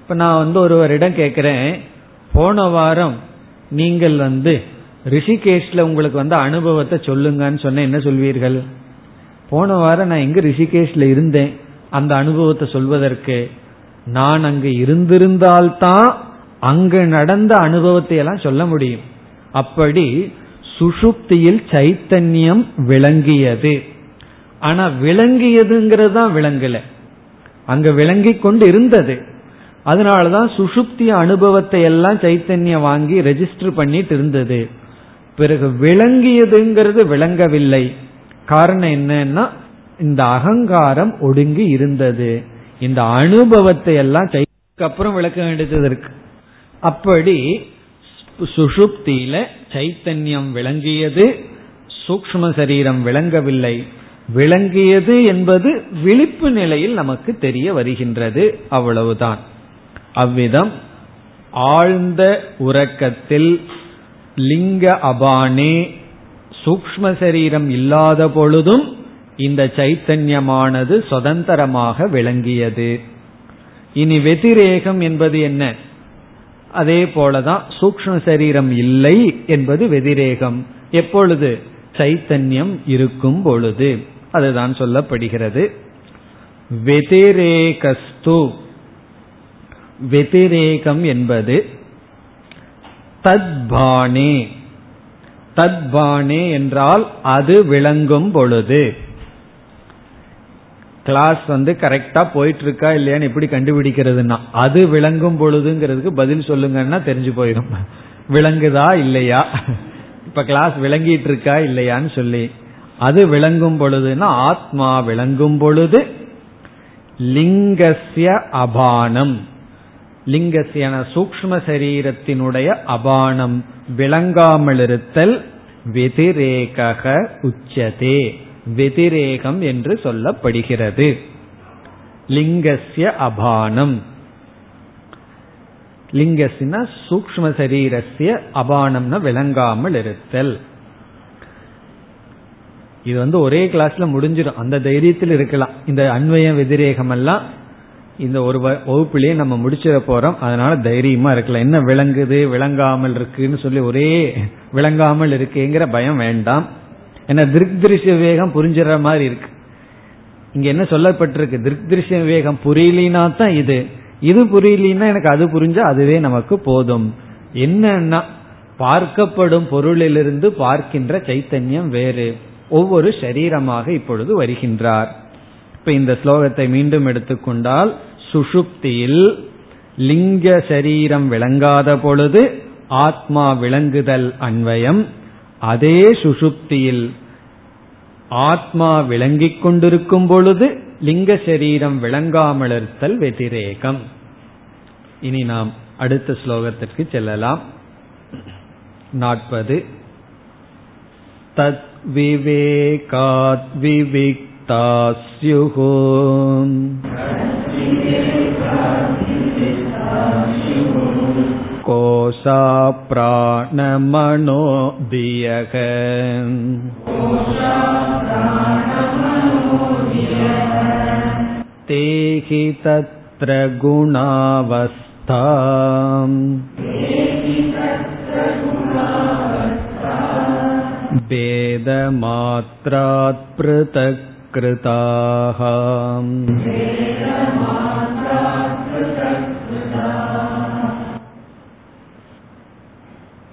இப்ப நான் வந்து ஒருவரிடம் கேட்கிறேன் போன வாரம் நீங்கள் வந்து ரிஷிகேஷ்ல உங்களுக்கு வந்து அனுபவத்தை சொல்லுங்கன்னு சொன்ன என்ன சொல்வீர்கள்? போன வாரம் நான் எங்க ரிஷிகேஷ்ல இருந்தேன். அந்த அனுபவத்தை சொல்வதற்கு நான் அங்கு இருந்திருந்தால்தான் அங்கு நடந்த அனுபவத்தை எல்லாம் சொல்ல முடியும். அப்படி சுஷுப்தியில் சைத்தன்யம் விளங்கியது. ஆனா விளங்கியதுங்கிறது தான் விளங்கல. அங்க விளங்கி கொண்டு இருந்தது. அதனாலதான் சுஷுப்தி அனுபவத்தை எல்லாம் சைத்தன்யம் வாங்கி ரெஜிஸ்டர் பண்ணிட்டு இருந்தது. பிறகு விளங்கியதுங்கிறது விளங்கவில்லை. காரணம் என்னன்னா இந்த அகங்காரம் ஒடுங்கி இருந்தது. இந்த அனுபவத்தை எல்லாம் அப்புறம் விளக்க வேண்டியது இருக்கு. அப்படி சுஷுப்தியில சைத்தன்யம் விளங்கியது சூக்ம சரீரம் விளங்கவில்லை. விளங்கியது என்பது விழிப்பு நிலையில் நமக்கு தெரிய வருகின்றது. அவ்வளவுதான். அவ்விதம் ஆழ்ந்த உறக்கத்தில் லிங்க அபானே சூக்ம சரீரம் இல்லாத பொழுதும் இந்த சைத்தன்யமானது சுதந்திரமாக விளங்கியது. இனி வெதிரேகம் என்பது என்ன? அதே போலதான் சூக்ம சரீரம் இல்லை என்பது வெதிரேகம். எப்பொழுது? சைத்தன்யம் இருக்கும் பொழுது. அதுதான் சொல்லப்படுகிறது. வெதிரேகஸ்து. வெதிரேகம் என்பது தத்பானே. தத்பானே என்றால் அது விளங்கும் பொழுது. கிளாஸ் வந்து கரெக்டா போயிட்டு இருக்கா இல்லையான்னு எப்படி கண்டுபிடிக்கிறதுனா அது விளங்கும் பொழுதுங்கிறதுக்கு பதில் சொல்லுங்கன்னா தெரிஞ்சு போயிடும். விளங்குதா இல்லையா? இப்ப கிளாஸ் விளங்கிட்டு இருக்கா இல்லையான்னு சொல்லி. அது விளங்கும் பொழுதுன்னா ஆத்மா விளங்கும் பொழுது லிங்கசிய அபானம். லிங்கசியன சூக்ம சரீரத்தினுடைய அபானம் விளங்காமல் இருத்தல் வெதிரேக உச்சதே. வெதிரேகம் என்று சொல்லப்படுகிறது. லிங்கசிய அபானம். லிங்கசின சூக்ம சரீரஸ்ய அபானம்னா விளங்காமல் இருத்தல் இது வந்து ஒரே கிளாஸ்ல முடிஞ்சிடும். அந்த தைரியத்தில் இருக்கலாம். இந்த அன்வய வெதிரேகம் எல்லாம் இந்த ஒரு வகுப்பிலேயே நம்ம முடிச்சிட போறோம். அதனால தைரியமா இருக்கலாம். என்ன விளங்குது விளங்காமல் இருக்குன்னு சொல்லி ஒரே விளங்காமல் இருக்குங்கிற பயம் வேண்டாம். ஏன்னா திருஷ்ய வேகம் புரிஞ்சுற மாதிரி இருக்கு. இங்க என்ன சொல்லப்பட்டிருக்கு? திருஷ்ய வேகம் புரியலினா தான் இது. இது புரியலினா எனக்கு அது புரிஞ்சா அதுவே நமக்கு போதும். என்னன்னா பார்க்கப்படும் பொருளிலிருந்து பார்க்கின்ற சைத்தன்யம் வேறு. ஒவ்வொரு சரீரமாக இப்பொழுது வருகின்றார். இப்ப இந்த ஸ்லோகத்தை மீண்டும் எடுத்துக்கொண்டால் சுஷுப்தியில் லிங்க சரீரம் விளங்காத பொழுது ஆத்மா விளங்குதல் அன்வயம். அதே சுஷுப்தியில் ஆத்மா விளங்கிக் கொண்டிருக்கும் பொழுது லிங்க சரீரம் விளங்காமல் இருத்தல் வெதிரேகம். இனி நாம் அடுத்த ஸ்லோகத்திற்கு செல்லலாம். நாற்பது. தத் விவேகாத் விவிக்தா कोशा प्राणमनो दियः ते हि तत्र गुणावस्था भेदमात्रात् पृथक् कृताः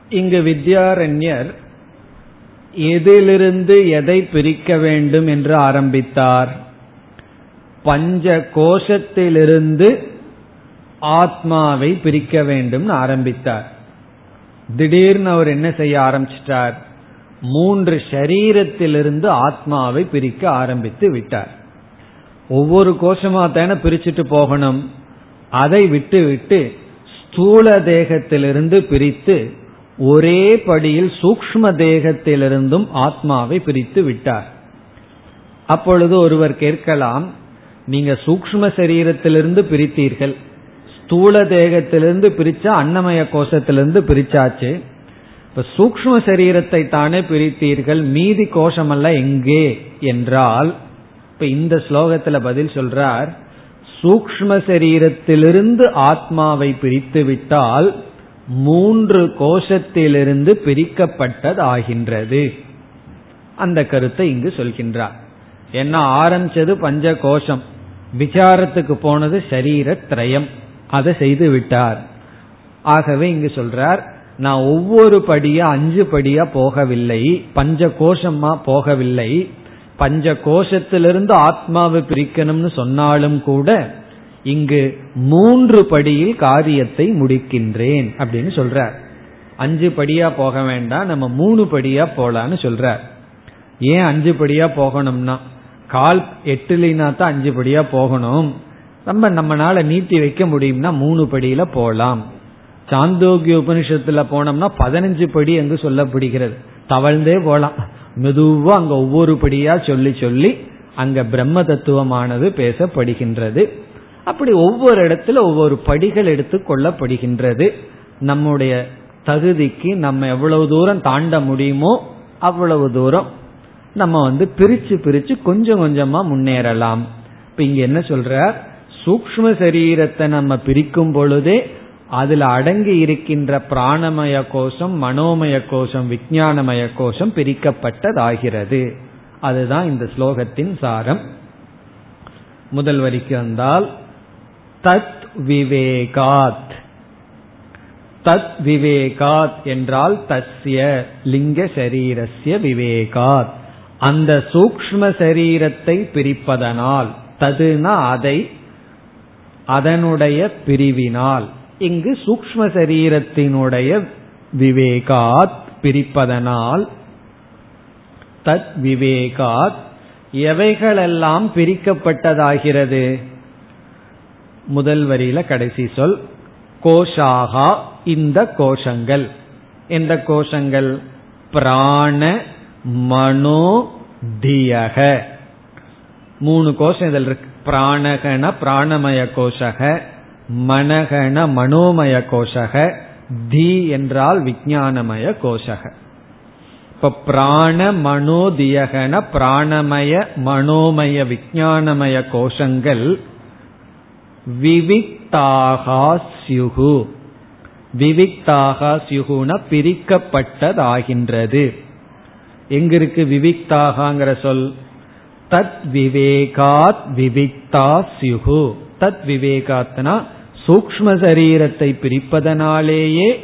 இங்கு வித்யாரண்யர் எதிலிருந்து எதை பிரிக்க வேண்டும் என்று ஆரம்பித்தார். பஞ்ச கோஷத்திலிருந்து ஆத்மாவை பிரிக்க வேண்டும் ஆரம்பித்தார். திடீர்னு அவர் என்ன செய்ய ஆரம்பிச்சிட்டார்? மூன்று ஷரீரத்திலிருந்து ஆத்மாவை பிரிக்க ஆரம்பித்து விட்டார். ஒவ்வொரு கோஷமா தானே பிரிச்சுட்டு போகணும். அதை விட்டு விட்டு ஸ்தூல தேகத்திலிருந்து பிரித்து ஒரே படியில் சூக்ம தேகத்திலிருந்தும் ஆத்மாவை பிரித்து விட்டார். அப்பொழுது ஒருவர் கேட்கலாம் நீங்க சூக்ம சரீரத்திலிருந்து பிரித்தீர்கள். ஸ்தூல தேகத்திலிருந்து பிரிச்சா அன்னமய கோஷத்திலிருந்து பிரிச்சாச்சு. இப்ப சூக்ம சரீரத்தை தானே பிரித்தீர்கள் மீதி கோஷமல்ல எங்கே என்றால் இப்ப இந்த ஸ்லோகத்துல பதில் சொல்றார் சூக்ம சரீரத்திலிருந்து ஆத்மாவை பிரித்து விட்டால் மூன்று கோஷத்திலிருந்து பிரிக்கப்பட்டதாகின்றது. அந்த கருத்தை இங்கு சொல்கின்றார். என்ன ஆரம்பிச்சது பஞ்ச கோஷம் விசாரத்துக்கு போனது சரீர திரயம் அதை செய்து விட்டார் ஆகவே இங்கு சொல்றார் நான் ஒவ்வொரு படியா அஞ்சு படியா போகவில்லை. பஞ்ச கோஷமா போகவில்லை. பஞ்ச கோஷத்திலிருந்து ஆத்மாவை பிரிக்கணும்னு சொன்னாலும் கூட இங்கு மூன்று படியில் காரியத்தை முடிக்கின்றேன் அப்படின்னு சொல்றார். அஞ்சு படியா போக வேண்டாம் நம்ம மூணு படியா போலான்னு சொல்றார். ஏன் அஞ்சு படியா போகணும்னா கால் எட்டுலினா தான் அஞ்சு படியா போகணும். நம்ம நம்மனால நீட்டி வைக்க முடியும்னா மூணு படியில போலாம். சாந்தோக்கிய உபனிஷத்துல போனோம்னா பதினஞ்சு படி அங்கு சொல்லப்படுகிறது. தவழ்ந்தே போலாம். மெதுவா அங்க ஒவ்வொரு படியா சொல்லி சொல்லி அங்க பிரம்ம தத்துவமானது பேசப்படுகின்றது. அப்படி ஒவ்வொரு இடத்துல ஒவ்வொரு படிகள் எடுத்து கொள்ளப்படுகின்றது. நம்முடைய தகுதிக்கு நம்ம எவ்வளவு தூரம் தாண்ட முடியுமோ அவ்வளவு தூரம் நம்ம வந்து பிரிச்சு பிரிச்சு கொஞ்சம் கொஞ்சமா முன்னேறலாம். இப்ப இங்க என்ன சொல்ற சூக்ம சரீரத்தை நம்ம பிரிக்கும் பொழுதே அதுல அடங்கி இருக்கின்ற பிராணமய கோஷம் மனோமய கோஷம் விஜயானமய கோஷம் பிரிக்கப்பட்டதாகிறது. அதுதான் இந்த ஸ்லோகத்தின் சாரம். முதல் வரிக்கு வந்தால் தத் விவேகாத் தத் விவேகாத் என்றால் தஸ்ய லிங்க சரீரஸ்ய விவேகாத். அந்த சூக்ம சரீரத்தை பிரிப்பதனால் ததுனா அதை அதனுடைய பிரிவினால் இங்கு சூக்ம சரீரத்தினுடைய விவேகாத் பிரிப்பதனால் தத் விவேகாத் எவைகளெல்லாம் பிரிக்கப்பட்டதாகிறது? முதல் வரியில கடைசி சொல் கோஷாகா இந்த கோஷங்கள். எந்த கோஷங்கள்? பிராண மனோ தியக. மூணு கோஷம் இதில் இருக்கு. பிராணகன பிராணமய கோஷக மனகன மனோமய கோஷக தி என்றால் விஜயானமய கோஷக. இப்ப பிராண மனோதியகன பிராணமய மனோமய விஜயானமய கோஷங்கள் விவிக்தாகா சியுகு விவிக்தாகா சியுகுன பிரிக்கப்பட்டதாகின்றது. எங்கிருக்கு விவிக்தாகாங்கிற சொல்? தத் விவேகாத் விவிக்தா சியுகு தத் விவேகாத்னா சூக்ம சரீரத்தை பிரிப்பதனாலேயே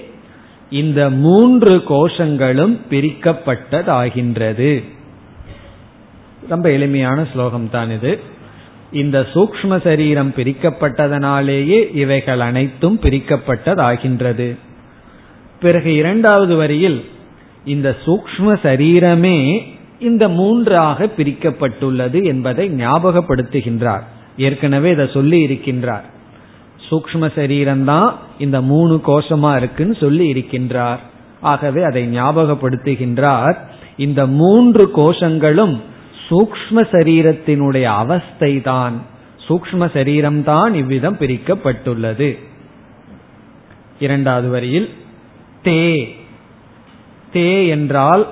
இந்த மூன்று கோஷங்களும் பிரிக்கப்பட்டதாகின்றது. ரொம்ப எளிமையான ஸ்லோகம் தான் இது. இந்த சூக்ம சரீரம் பிரிக்கப்பட்டதனாலேயே இவைகள் அனைத்தும் பிரிக்கப்பட்டதாகின்றது. பிறகு இரண்டாவது வரியில் இந்த சூக்ம சரீரமே இந்த மூன்றாக பிரிக்கப்பட்டுள்ளது என்பதை ஞாபகப்படுத்துகின்றார். ஏற்கனவே இதை சொல்லி இருக்கின்றார். சூக்ம சரீரம்தான் இந்த மூணு கோஷமா இருக்குன்னு சொல்லி இருக்கின்றார். ஆகவே அதை ஞாபகப்படுத்துகின்றார். இந்த மூன்று கோஷங்களும் சூக்ம சரீரத்தினுடைய அவஸ்தை தான் சூக்ம சரீரம்தான் இவ்விதம் பிரிக்கப்பட்டுள்ளது. இரண்டாவது வரியில் தே. தே என்றால்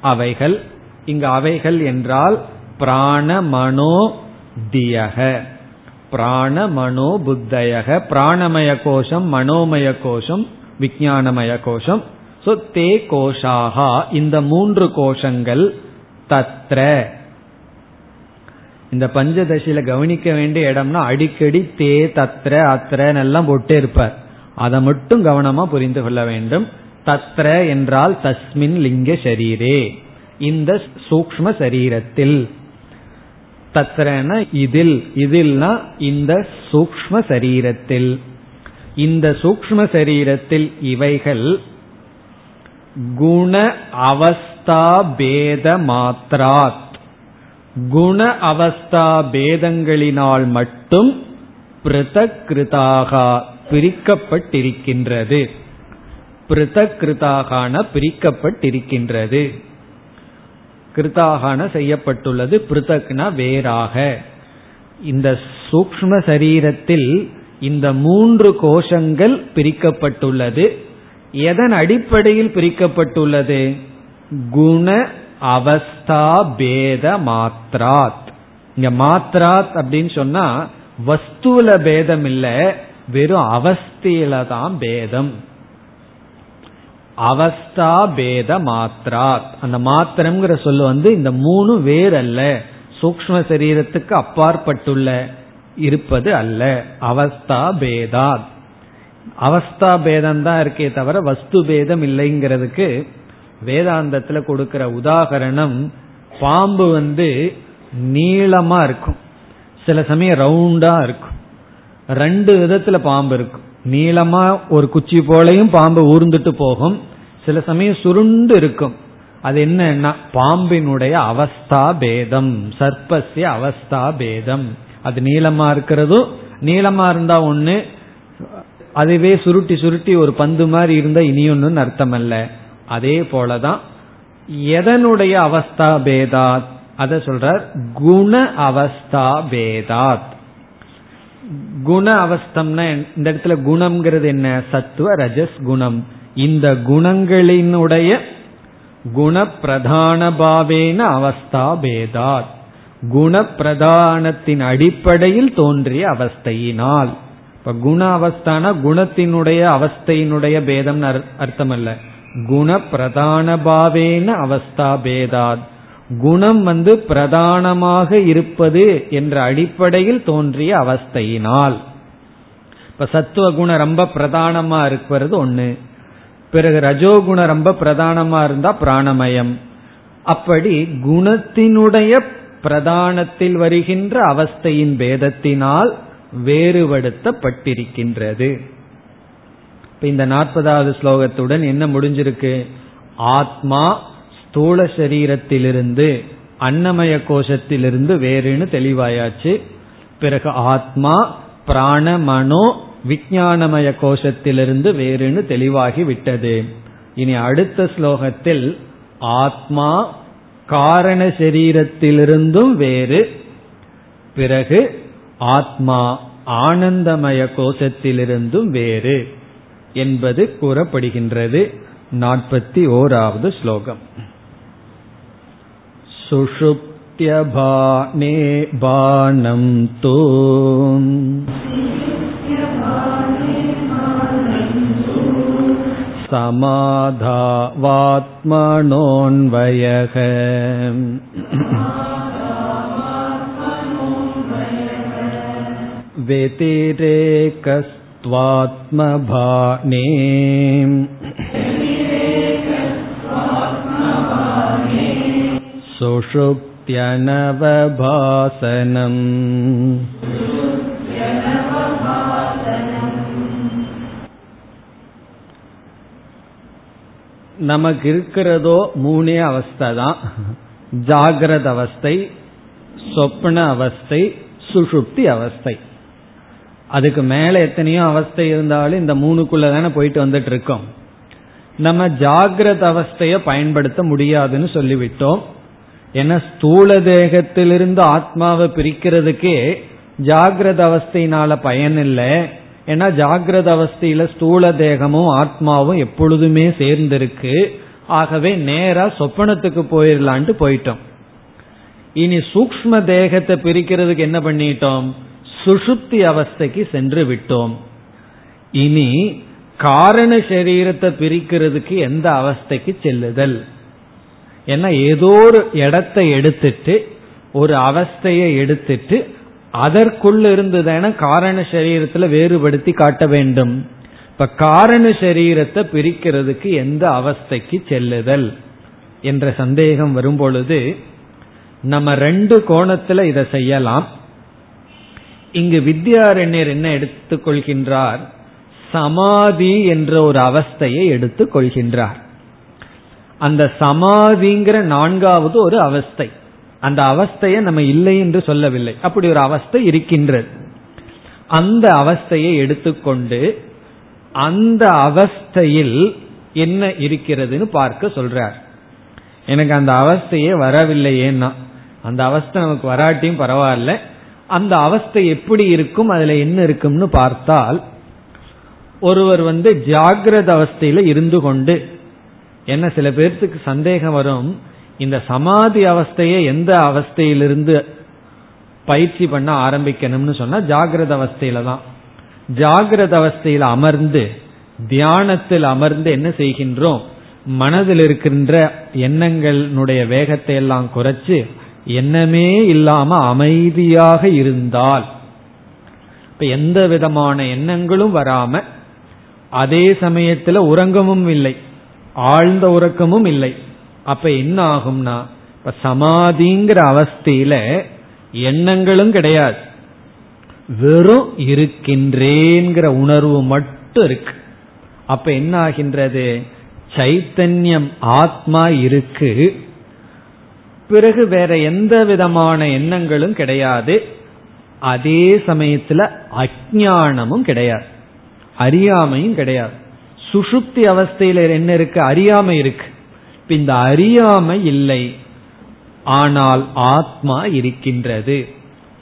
அவைகள் இங்கு அவைகள் என்றால் பிராண மனோ தியக. பிராண மனோ புத்தயக. பிராணமய கோஷம் மனோமய கோஷம் விஜயானமய கோஷம். சோ தே கோஷாகா இந்த மூன்று கோஷங்கள் தத்ர. இந்த பஞ்சதசியில கவனிக்க வேண்டிய இடம்னா அடிக்கடி தே தத்ர அத்திரன்னு எல்லாம் போட்டே இருப்பார். அதை மட்டும் கவனமா புரிந்து கொள்ள வேண்டும். தத்ர என்றால் தஸ்மின் லிங்க சரீரே இந்த சூக்ம சரீரத்தில். தத்ரன இதில். இதில்னா இந்த சூக்ம சரீரத்தில். இந்த சூக்ம சரீரத்தில் இவைகள் குண அவஸ்த பேத மாத்ராத் குண அவஸ்தா பேதங்களினால் மட்டும் பிருதகிருதாக பிரிக்கப்பட்டிருக்கின்றது. பிருதகிருதாகான பிரிக்கப்பட்டிருக்கின்றது. கிருதாகான செய்யப்பட்டுள்ளது பிருத்தக்னா வேறாக. இந்த சூக்ம சரீரத்தில் இந்த மூன்று கோஷங்கள் பிரிக்கப்பட்டுள்ளது. எதன் அடிப்படையில் பிரிக்கப்பட்டுள்ளது? குண அவஸ்தா பேத மாத்ராத். இங்க மாத்ராத் அப்படின்னு சொன்னா வஸ்துல பேதம் இல்ல வெறும் அவஸ்தையில தான் பேதம். அவஸ்தா பேத மாத்ராத். அந்த மாத்திரம்ங்கிற சொல்லு வந்து இந்த மூணு வேறல்ல. சூக்ம சரீரத்துக்கு அப்பாற்பட்டுள்ள இருப்பது அல்ல. அவஸ்தா பேதாத். அவஸ்தா பேதம் தான் இருக்கே தவிர வஸ்து பேதம் இல்லைங்கிறதுக்கு வேதாந்தத்துல கொடுக்கிற உதாகரணம் பாம்பு வந்து நீளமா இருக்கும். சில சமயம் ரவுண்டா இருக்கும். ரெண்டு விதத்துல பாம்பு இருக்கும். நீளமா ஒரு குச்சி போலையும் பாம்பு ஊர்ந்துட்டு போகும். சில சமயம் சுருண்டு இருக்கும். அது என்னன்னா பாம்பினுடைய அவஸ்தா பேதம் சர்ப்பசிய அவஸ்தா பேதம். அது நீளமா இருக்கிறதும் நீளமா இருந்தா ஒண்ணு அதுவே சுருட்டி சுருட்டி ஒரு பந்து மாதிரி இருந்தா இனியொன்னு அர்த்தம் அல்ல அதே போலதான் எதனுடைய அவஸ்தா பேதாத்? அத சொல்றார் குண அவஸ்தா பேதாத். குண அவஸ்தம்னா இந்த இடத்துல குணம்ங்கிறது என்ன? சத்துவ ரஜஸ் குணம். இந்த குணங்களினுடைய குண பிரதான பாவேன அவஸ்தா பேதாத். குண பிரதானத்தின் அடிப்படையில் தோன்றிய அவஸ்தையினால். இப்ப குண அவஸ்தான குணத்தினுடைய அவஸ்தையினுடைய பேதம் அர்த்தம் அல்ல குண பிரதான பாவேன அவஸ்தா பேதாத் குணம் வந்து பிரதானமாக இருப்பது என்ற அடிப்படையில் தோன்றிய அவஸ்தையினால். இப்ப சத்துவ குணம் ரொம்ப பிரதானமா இருக்கிறது ஒண்ணு. பிறகு ரஜோகுணம் ரொம்ப பிரதானமா இருந்தா பிராணமயம். அப்படி குணத்தினுடைய பிரதானத்தில் வருகின்ற அவஸ்தையின் பேதத்தினால் வேறுபடுத்தப்பட்டிருக்கின்றது. இப்ப இந்த நாற்பதாவது ஸ்லோகத்துடன் என்ன முடிஞ்சிருக்கு? ஆத்மா ஸ்தூல சரீரத்திலிருந்து அன்னமய கோஷத்திலிருந்து வேறுன்னு தெளிவாயாச்சு. பிறகு ஆத்மா பிராண மனோ விஜயானமய கோஷத்திலிருந்து வேறுன்னு தெளிவாகி விட்டது. இனி அடுத்த ஸ்லோகத்தில் ஆத்மா காரண சரீரத்திலிருந்தும் வேறு. பிறகு ஆத்மா ஆனந்தமய கோஷத்திலிருந்தும் வேறு. என்பது கூறப்படுகின்றது நாற்பத்தி ஓராவது ஸ்லோகம் सुषुप्त्यभाने बाणं तु समाधावात्मनोऽन्वयः व्यतिरेकस्त्वात्मभाने सुषुप्त्यनवभासनम् நமக்கு இருக்கிறதோ மூணே அவஸ்தை தான் ஜாகிரத அவஸ்தை சொப்ன அவஸ்தை சுஷுப்தி அவஸ்தை அதுக்கு மேல எத்தனையோ அவஸ்தை இருந்தாலும் இந்த மூணுக்குள்ள தானே போயிட்டு வந்துட்டு இருக்கோம் நம்ம ஜாகிரத அவஸ்தைய பயன்படுத்த முடியாதுன்னு சொல்லிவிட்டோம். ஏன்னா ஸ்தூல தேகத்திலிருந்து ஆத்மாவை பிரிக்கிறதுக்கே ஜாகிரத அவஸ்தையினால பயன் இல்லை ஏன்னா ஜாகிரத அவஸ்தையில ஸ்தூல தேகமும் ஆத்மாவும் எப்பொழுதுமே சேர்ந்திருக்கு. ஆகவே நேரா சொப்பனத்துக்கு போயிடலான்ட்டு போயிட்டோம். இனி சூக்ம தேகத்தை பிரிக்கிறதுக்கு என்ன பண்ணிட்டோம்? சுஷுப்தி அவஸ்தைக்கு சென்று விட்டோம். இனி காரண சரீரத்தை பிரிக்கிறதுக்கு எந்த அவஸ்தைக்கு செல்லுதல்? ஏன்னா ஏதோ ஒரு இடத்தை எடுத்துட்டு ஒரு அவஸ்தையை எடுத்துட்டு அதற்குள்ள இருந்ததான காரண சரீரத்துல வேறுபடுத்தி காட்ட வேண்டும். இப்ப காரண சரீரத்தை பிரிக்கிறதுக்கு எந்த அவஸ்தைக்கு செல்லுதல்? என்ற சந்தேகம் வரும் பொழுது நம்ம ரெண்டு கோணத்துல இதை செய்யலாம். இங்கு வித்யாரண்யர் என்ன எடுத்துக்கொள்கின்றார் சமாதி என்ற ஒரு அவஸ்தையை எடுத்துக் கொள்கின்றார். அந்த சமாதிங்கிற நான்காவது ஒரு அவஸ்தை. அந்த அவஸ்தையை நம்ம இல்லை என்று சொல்லவில்லை. அப்படி ஒரு அவஸ்தை இருக்கின்றது. அந்த அவஸ்தையை எடுத்துக்கொண்டு அந்த அவஸ்தையில் என்ன இருக்கிறதுன்னு பார்க்க சொல்றார். எனக்கு அந்த அவஸ்தையே வரவில்லை ஏன்னா அந்த அவஸ்தை நமக்கு வராட்டியும் பரவாயில்ல. அந்த அவஸ்தை எப்படி இருக்கும் அதுல என்ன இருக்கும்னு பார்த்தால் ஒருவர் வந்து ஜாகிரத அவஸ்தையில இருந்து கொண்டு என்ன சில பேர்த்துக்கு சந்தேகம் வரும் இந்த சமாதி அவஸ்தையை எந்த அவஸ்தையிலிருந்து பயிற்சி பண்ண ஆரம்பிக்கணும்னு சொன்னா ஜாகிரத அவஸ்தையில தான். ஜாகிரத அவஸ்தையில் அமர்ந்து தியானத்தில் அமர்ந்து என்ன செய்கின்றோம் மனதில் இருக்கின்ற எண்ணங்களுடைய வேகத்தை எல்லாம் குறைச்சு எண்ணமே இல்லாம அமைதியாக இருந்தால் இப்ப எந்த விதமான எண்ணங்களும் வராம அதே சமயத்துல உறங்கமும் இல்லை ஆழ்ந்த உறக்கமும் இல்லை. அப்ப என்ன ஆகும்னா இப்ப சமாதிங்கிற அவஸ்தையில எண்ணங்களும் கிடையாது. வெறும் இருக்கின்றேங்கிற உணர்வு மட்டும் இருக்கு. அப்ப என்ன ஆகின்றது சைத்தன்யம் ஆத்மா இருக்கு. பிறகு வேற எந்த விதமான எண்ணங்களும் கிடையாது. அதே சமயத்துல அஜானமும் கிடையாது. அறியாமையும் கிடையாது. சுஷுப்தி அவஸ்தையில என்ன இருக்கு? அறியாமை இருக்கு. இந்த அறியாமை இல்லை. ஆனால் ஆத்மா இருக்கின்றது.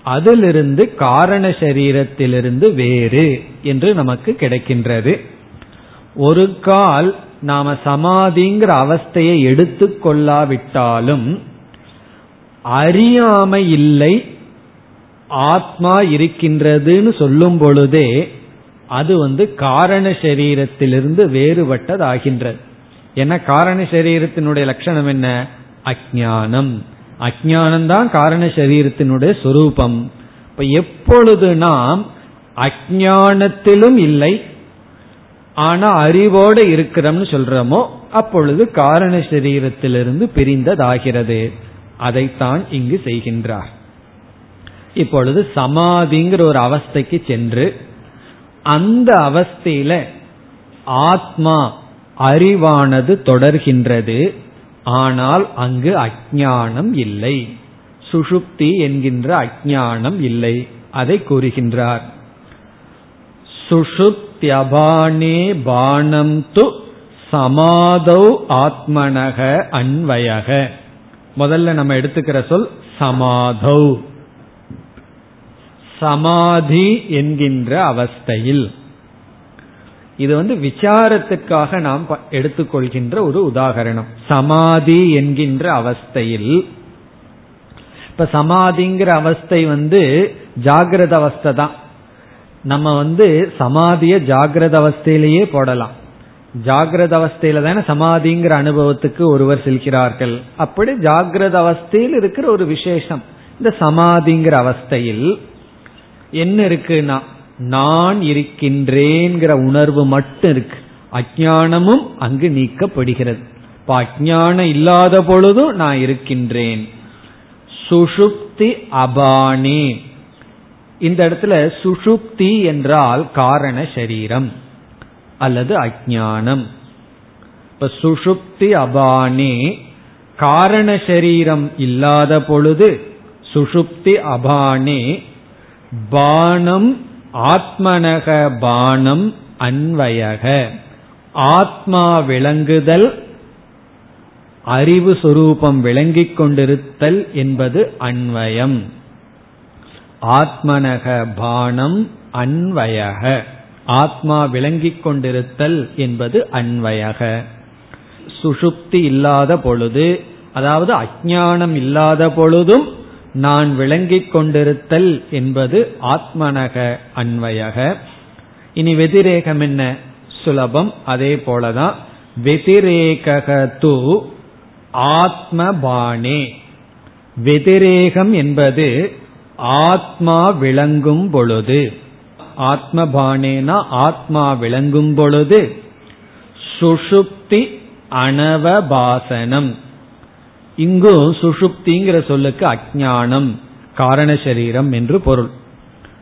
அதிலிருந்து காரண சரீரத்திலிருந்து வேறு என்று நமக்கு கிடைக்கின்றது. ஒரு கால் நாம சமாதிங்கிற அவஸ்தையை எடுத்துக்கொள்ளாவிட்டாலும் அறியாமை இல்லை ஆத்மா இருக்கின்றதுன்னு சொல்லும் பொழுதே அது வந்து காரண சரீரத்திலிருந்து வேறுபட்டதாகின்றது. ஏன்னா காரண சரீரத்தினுடைய லட்சணம் என்ன? அஜானம் அஜானம் தான் காரண சரீரத்தினுடைய சொரூபம். இப்ப எப்பொழுது நாம் அஜானத்திலும் இல்லை ஆனா அறிவோடு இருக்கிறோம்னு சொல்றோமோ அப்பொழுது காரண சரீரத்திலிருந்து பிரிந்ததாகிறது. அதைத்தான் இங்கு செய்கின்றார். இப்பொழுது சமாதிங்கிற ஒரு அவஸ்தைக்கு சென்று அந்த அவஸ்தையில ஆத்மா அறிவானது தொடர்கின்றது ஆனால் அங்கு அஜானம் இல்லை. சுஷுப்தி என்கின்ற அஜானம் இல்லை. அதை கூறுகின்றார். சுஷுப்தியபானே பானம் து சமாதௌ ஆத்மனக அன்வயக. முதல்ல நம்ம எடுத்துக்கிற சொல் சமாதௌ. சமாதி என்கின்ற அவஸ்தையில். இது வந்து விசாரத்துக்காக நாம் எடுத்துக்கொள்கின்ற ஒரு உதாகரணம். சமாதி என்கின்ற அவஸ்தையில். இப்ப சமாதிங்கிற அவஸ்தை வந்து ஜாகிரத அவஸ்தை தான். நம்ம வந்து சமாதிய ஜாகிரத அவஸ்தையிலேயே போடலாம். ஜாகிரத அவஸ்தையில தானே சமாதிங்கிற அனுபவத்துக்கு ஒருவர் செல்கிறார்கள். அப்படி ஜாகிரத அவஸ்தையில் இருக்கிற ஒரு விசேஷம். இந்த சமாதிங்கிற அவஸ்தையில் என்ன இருக்குன்னா நான் இருக்கின்றேங்கிற உணர்வு மட்டும் இருக்கு. அஜானமும் அங்கு நீக்கப்படுகிறது. இப்ப அஜானம் இல்லாத பொழுதும் நான் இருக்கின்றேன். சுஷுப்தி அபானே. இந்த இடத்துல சுஷுப்தி என்றால் காரண சரீரம். அல்லது அஜானம் இப்ப சுஷுப்தி அபானே காரண சரீரம் இல்லாத பொழுது சுஷுப்தி அபானே பானம் ஆத்மனக பானம் அன்வயக. ஆத்மா விளங்குதல் அறிவு சுரூபம் விளங்கிக் கொண்டிருத்தல் என்பது அன்வயம். ஆத்மனக பானம் அன்வயக. ஆத்மா விளங்கிக் கொண்டிருத்தல் என்பது அன்வயக. சுஷுப்தி இல்லாத பொழுது அதாவது அஜானம் இல்லாத பொழுதும் நான் விளங்கிக் கொண்டிருத்தல் என்பது ஆத்மனக அன்வயக. இனி வெதிரேகம் என்ன? சுலபம் அதே போலதான். வெதிரேக து ஆத்மபானே. வெதிரேகம் என்பது ஆத்மா விளங்கும் பொழுது. ஆத்மபானேனா ஆத்மா விளங்கும் பொழுது சுஷுப்தி அனவபாசனம். இங்கும் சுஷுப்திங்கிற சொல்லுக்கு அஜானம் காரண சரீரம் என்று பொருள்.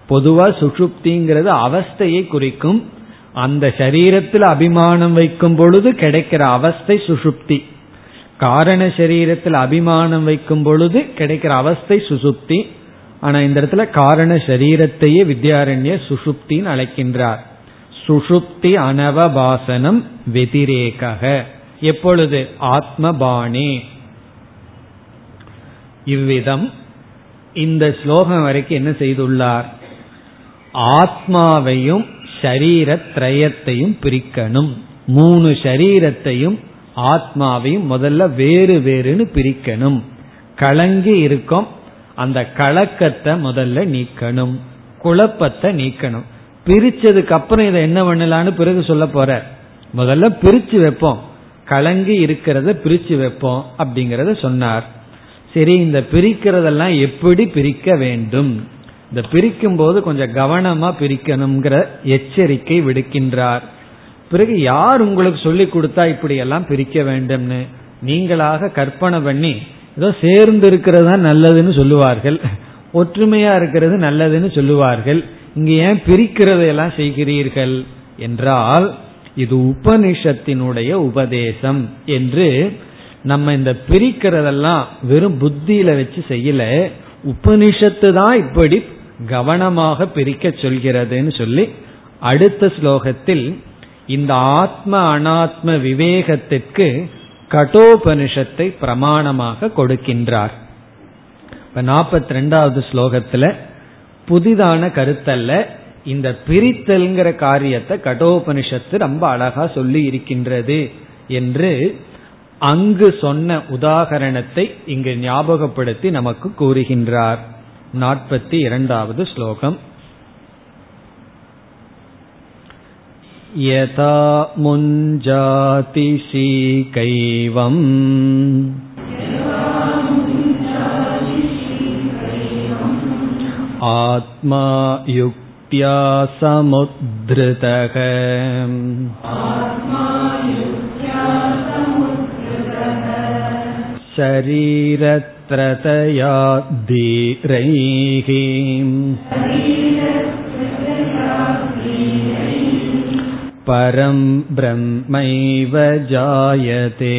பொதுவா சுஷுப்திங்கிறது அவஸ்தையை குறிக்கும் அந்த சரீரத்தில் அபிமானம் வைக்கும் பொழுது கிடைக்கிற அவஸ்தை சுஷுப்தி. காரண சரீரத்தில் அபிமானம் வைக்கும் பொழுது கிடைக்கிற அவஸ்தை சுசுப்தி ஆனா இந்த இடத்துல காரண சரீரத்தையே வித்யாரண்ய சுசுப்தின்னு அழைக்கின்றார். சுஷுப்தி அனவபாசனம் வெதிரேக எப்பொழுது? ஆத்மபாணி. இவ்விதம் இந்த ஸ்லோகம் வரைக்கும் என்ன செய்துள்ளார்? ஆத்மாவையும் ஷரீரத்ரயத்தையும் பிரிக்கணும். மூணு ஷரீரத்தையும் ஆத்மாவையும் முதல்ல வேறு வேறுனு பிரிக்கணும். கலங்கி இருக்கும் அந்த கலக்கத்தை முதல்ல நீக்கணும் குழப்பத்தை நீக்கணும். பிரிச்சதுக்கு அப்புறம் இதை என்ன பண்ணலான்னு பிறகு சொல்ல போற. முதல்ல பிரிச்சு வைப்போம். கலங்கி இருக்கிறத பிரிச்சு வைப்போம் அப்படிங்கறத சொன்னார். சரி இந்த பிரிக்கிறதெல்லாம் எப்படி பிரிக்க வேண்டும்? இந்த பிரிக்கும் போது கொஞ்சம் கவனமா பிரிக்கணுங்கிற எச்சரிக்கை விடுக்கின்றார். பிறகு யார் உங்களுக்கு சொல்லி கொடுத்தா இப்படி எல்லாம் பிரிக்க வேண்டும்னு? நீங்களாக கற்பனை பண்ணி ஏதோ சேர்ந்து இருக்கிறது தான் நல்லதுன்னு சொல்லுவார்கள். ஒற்றுமையா இருக்கிறது நல்லதுன்னு சொல்லுவார்கள். இங்க ஏன் பிரிக்கிறதையெல்லாம் செய்கிறீர்கள் என்றால் இது உபனிஷத்தினுடைய உபதேசம் என்று நம்ம இந்த பிரிக்கிறதெல்லாம் வெறும் புத்தியில வச்சு செய்யல. உபனிஷத்து தான் இப்படி கவனமாக பிரிக்க சொல்கிறதுன்னு சொல்லி அடுத்த ஸ்லோகத்தில் இந்த ஆத்ம அனாத்ம விவேகத்திற்கு கடோபனிஷத்தை பிரமாணமாக கொடுக்கின்றார். இப்ப நாற்பத்தி ரெண்டாவது ஸ்லோகத்துல புதிதான கருத்தல்ல இந்த பிரித்தல்ங்கிற காரியத்தை கடோபனிஷத்து ரொம்ப அழகா சொல்லி இருக்கின்றது என்று அங்கு சொன்ன உதாகரணத்தை இங்கு ஞாபகப்படுத்தி நமக்கு கூறுகின்றார். நாற்பத்தி இரண்டாவது ஸ்லோகம். यथा मुञ्जाति शीकैवम् आत्मा युक्त्या समुद्धृतः शरीरत्रतया धीरैः परं ब्रह्मैव जायते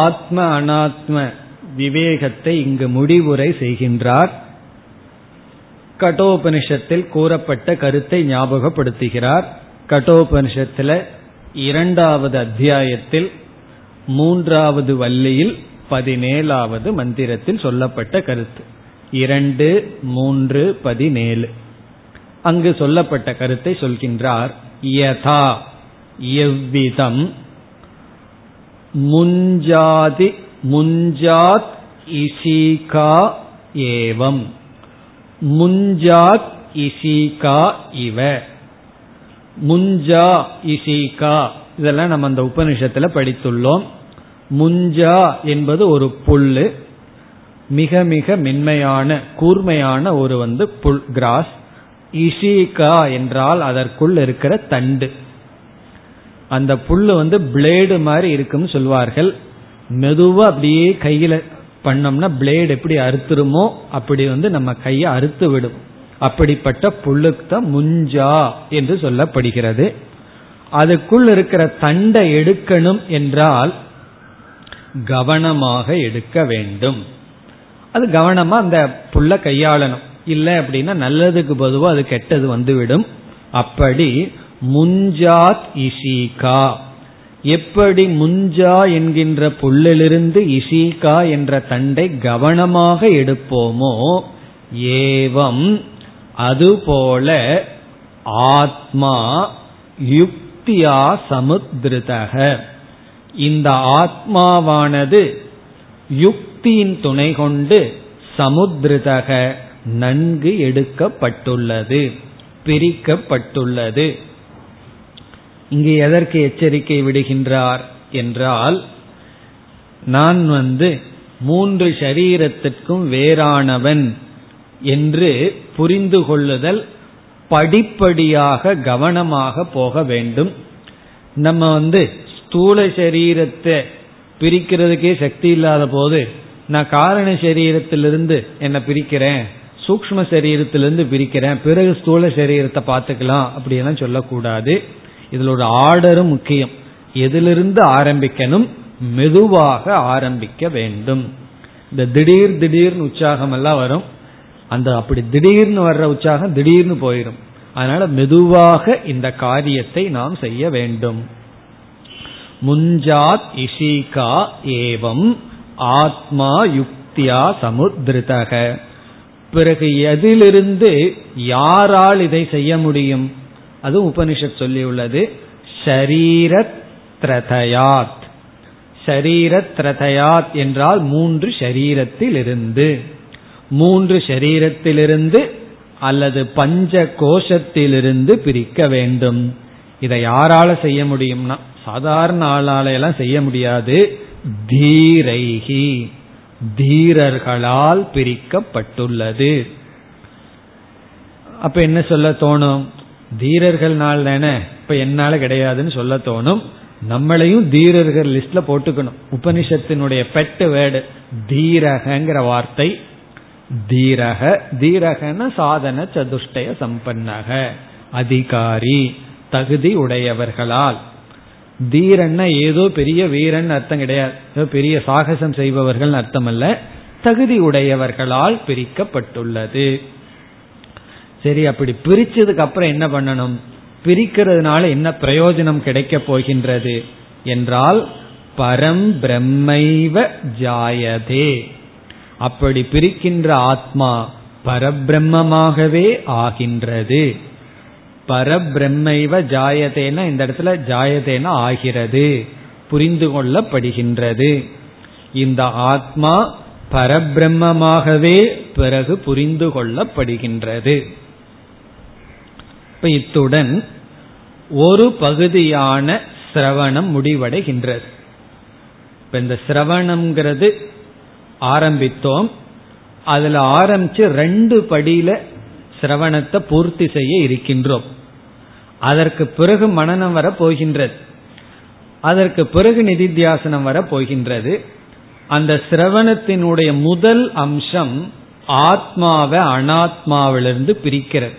ஆத்ம அனாத்ம விவேகத்தை இங்கு முடிவுரை செய்கின்றார் கட்டோபனிஷத்தில் கூறப்பட்ட கருத்தை ஞாபகப்படுத்துகிறார் கட்டோபனிஷத்தில் இரண்டாவது அத்தியாயத்தில் மூன்றாவது வள்ளியில் பதினேழாவது மந்திரத்தில் சொல்லப்பட்ட கருத்து. இரண்டு மூன்று பதினேழு. அங்கு சொல்லப்பட்ட கருத்தை சொல்கின்றார் யதா எவ்விதம்? முஞ்சாதி முஞ்சாத் இசிகா ஏவம். முஞ்சாத் இசிகா இவ. முஞ்சா இசிகா. இதெல்லாம் நம்ம அந்த உபனிஷத்துல படித்துள்ளோம். முஞ்சா என்பது ஒரு புல்லு மிக மிக மென்மையான கூர்மையான ஒரு வந்து புல் கிராஸ். இஷிகா என்றால் அதற்குள் இருக்கிற தண்டு. அந்த புல்லு வந்து பிளேடு மாதிரி இருக்குன்னு சொல்வார்கள். மெதுவா அப்படியே கையில பண்ணோம்னா பிளேடு எப்படி அறுத்துருமோ அப்படி வந்து நம்ம கையை அறுத்து விடும். அப்படிப்பட்ட புல்லுக்கு தான் முஞ்சா என்று சொல்லப்படுகிறது. அதுக்குள் இருக்கிற தண்டை எடுக்கணும் என்றால் கவனமாக எடுக்க வேண்டும். அது கவனமா அந்த புள்ள கையாளணும். இல்லை அப்படின்னா நல்லதுக்கு பொதுவாக அது கெட்டது வந்துவிடும். அப்படி முஞ்சாத் இசிகா எப்படி முஞ்சா என்கின்ற புல்லிலிருந்து இசிகா என்ற தண்டை கவனமாக எடுப்போமோ ஏவம் அதுபோல ஆத்மா யுக்தியா சமுத்திருதக இந்த ஆத்மாவானது யுக்தியின் துணை கொண்டு சமுத்திருதக நன்கு எடுக்கப்பட்டுள்ளது பிரிக்கப்பட்டுள்ளது. இங்கு எதற்கு எச்சரிக்கை விடுகின்றார் என்றால் நான் வந்து மூன்று சரீரத்திற்கும் வேறானவன் என்று புரிந்து கொள்ளுதல் படிப்படியாக கவனமாக போக வேண்டும். நம்ம வந்து ஸ்தூல சரீரத்தை பிரிக்கிறதுக்கே சக்தி இல்லாத போது நான் காரண சரீரத்திலிருந்து என்ன பிரிக்கிறேன் சூக்ம சரீரத்திலிருந்து பிரிக்கிறேன் பிறகு ஸ்தூல சரீரத்தை பார்த்துக்கலாம் அப்படியெல்லாம் சொல்லக்கூடாது. இதில் ஒரு ஆர்டரும் முக்கியம். எதிலிருந்து ஆரம்பிக்கணும்? மெதுவாக ஆரம்பிக்க வேண்டும். இந்த திடீர் திடீர்னு உற்சாகம் எல்லாம் வரும். அந்த அப்படி திடீர்னு வர்ற உற்சாகம் திடீர்னு போயிடும் அதனால மெதுவாக இந்த காரியத்தை நாம் செய்ய வேண்டும். முஞ்சாத் இஷிகா ஏவம் ஆத்மா யுக்தியா சமுத்திருதக பிறகு எதிலிருந்து யாரால் இதை செய்ய முடியும்? அது உபனிஷத் சொல்லியுள்ளது. ஷரீரத்ரதயாத். ஷரீரத்ரதயாத் என்றால் மூன்று ஷரீரத்திலிருந்து. மூன்று ஷரீரத்திலிருந்து அல்லது பஞ்ச கோஷத்திலிருந்து பிரிக்க வேண்டும். இதை யாரால செய்ய முடியும்னா சாதாரண ஆளால எல்லாம் செய்ய முடியாது. தீரைகி தீரர்களால் பிரிக்கப்பட்டுள்ளது. அப்ப என்ன சொல்ல தோணும்? தீரர்கள்னால் தானே? இப்ப என்னால கிடையாதுன்னு சொல்ல தோணும். நம்மளையும் தீரர்கள் லிஸ்ட்ல போட்டுக்கணும். உபனிஷத்தினுடைய பெட்டு வேர்டு தீரகங்கிற வார்த்தை. தீரக தீரகன சாதன சதுஷ்டய சம்பன்னக. அதிகாரி தகுதி உடையவர்களால். தீரன்னா ஏதோ பெரிய வீரன் அர்த்தம் கிடையாது. பெரிய சாகசம் செய்பவர்கள் அர்த்தம் அல்ல தகுதி உடையவர்களால் பிரிக்கப்பட்டுள்ளது. சரி அப்படி பிரிச்சதுக்கு அப்புறம் என்ன பண்ணணும்? பிரிக்கிறதுனால என்ன பிரயோஜனம் கிடைக்க போகின்றது? என்றால் பரம் பிரம்மைவ ஜாயதே. அப்படி பிரிக்கின்ற ஆத்மா பரபிரம்மமாகவே ஆகின்றது. பரபிரம்மைவ ஜாயதேன இந்த இடத்துல ஜாயதேன ஆகிறது புரிந்து கொள்ளப்படுகின்றது. இந்த ஆத்மா பரபிரம்மமாகவே பிறகு புரிந்து கொள்ளப்படுகின்றது. இத்துடன் ஒரு பகுதியான சிரவணம் முடிவடைகின்றது. இப்ப இந்த சிரவணம்ங்கிறது ஆரம்பித்தோம். அதுல ஆரம்பிச்சு ரெண்டு படியில சிரவணத்தை பூர்த்தி செய்ய இருக்கின்றோம். அதற்கு பிறகு மனநம் வர போகின்றது. அதற்கு பிறகு நிதித்தியாசனம் வர போகின்றது. அந்த சிரவணத்தினுடைய முதல் அம்சம் ஆத்மாவை அனாத்மாவிலிருந்து பிரிக்கிறது.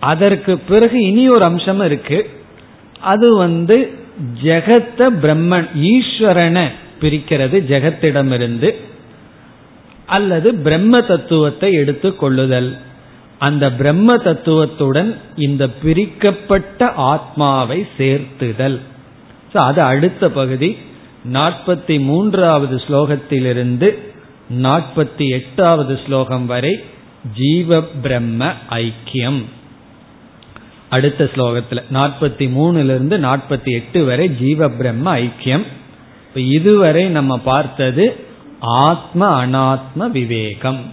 அதற்கு பிறகு இனி ஒரு அம்சம் இருக்கு. அது வந்து ஜெகத்த பிரம்மன் ஈஸ்வரனை பிரிக்கிறது ஜெகத்திடமிருந்து. அல்லது பிரம்ம தத்துவத்தை எடுத்துக் கொள்ளுதல். அந்த பிரம்ம தத்துவத்துடன் இந்த பிரிக்கப்பட்ட ஆத்மாவை சேர்த்துதல். அது அடுத்த பகுதி. நாற்பத்தி மூன்றாவது ஸ்லோகத்திலிருந்து நாற்பத்தி எட்டாவது ஸ்லோகம் வரை ஜீவ பிரம்ம ஐக்கியம். அடுத்த ஸ்லோகத்தில் நாற்பத்தி மூணுலேருந்து நாற்பத்தி எட்டு வரை ஜீவ பிரம்ம ஐக்கியம். இதுவரை நம்ம பார்த்தது ஆத்ம அனாத்ம விவேகம்.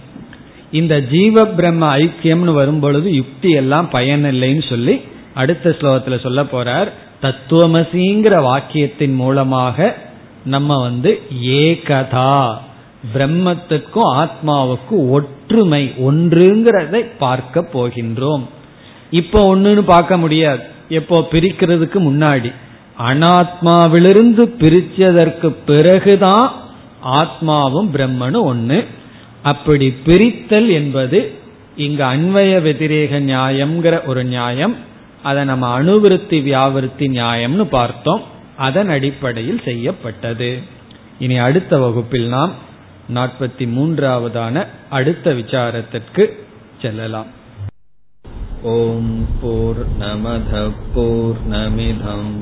இந்த ஜீவ பிரம்ம ஐக்கியம்னு வரும்பொழுது யுக்தி எல்லாம் பயனில்லைன்னு சொல்லி அடுத்த ஸ்லோகத்துல சொல்ல போறார். தத்துவமசிங்கிற வாக்கியத்தின் மூலமாக நம்ம வந்து ஏகதா பிரம்மத்துக்கும் ஆத்மாவுக்கும் ஒற்றுமை ஒன்றுங்கிறதை பார்க்க போகின்றோம். இப்போ ஒன்றுன்னு பார்க்க முடியாது. எப்போ பிரிக்கிறதுக்கு முன்னாடி. அனாத்மாவிலிருந்து பிரிச்சதற்கு பிறகுதான் ஆத்மாவும் பிரம்மனும் ஒன்று அப்படி பிரித்தல் என்பது இங்கு அன்வய வெதிரேக நியாயம்ங்கிற ஒரு நியாயம் அதை நம்ம அணுவிருத்தி வியாவிருத்தி நியாயம்னு பார்த்தோம் அதன் அடிப்படையில் செய்யப்பட்டது. இனி அடுத்த வகுப்பில் நாம் நாற்பத்தி மூன்றாவதான அடுத்த விசாரத்திற்கு செல்லலாம். ஓம் போர் நமத போர் நமிதம்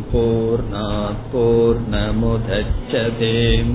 போர் நமுதச்சதேம்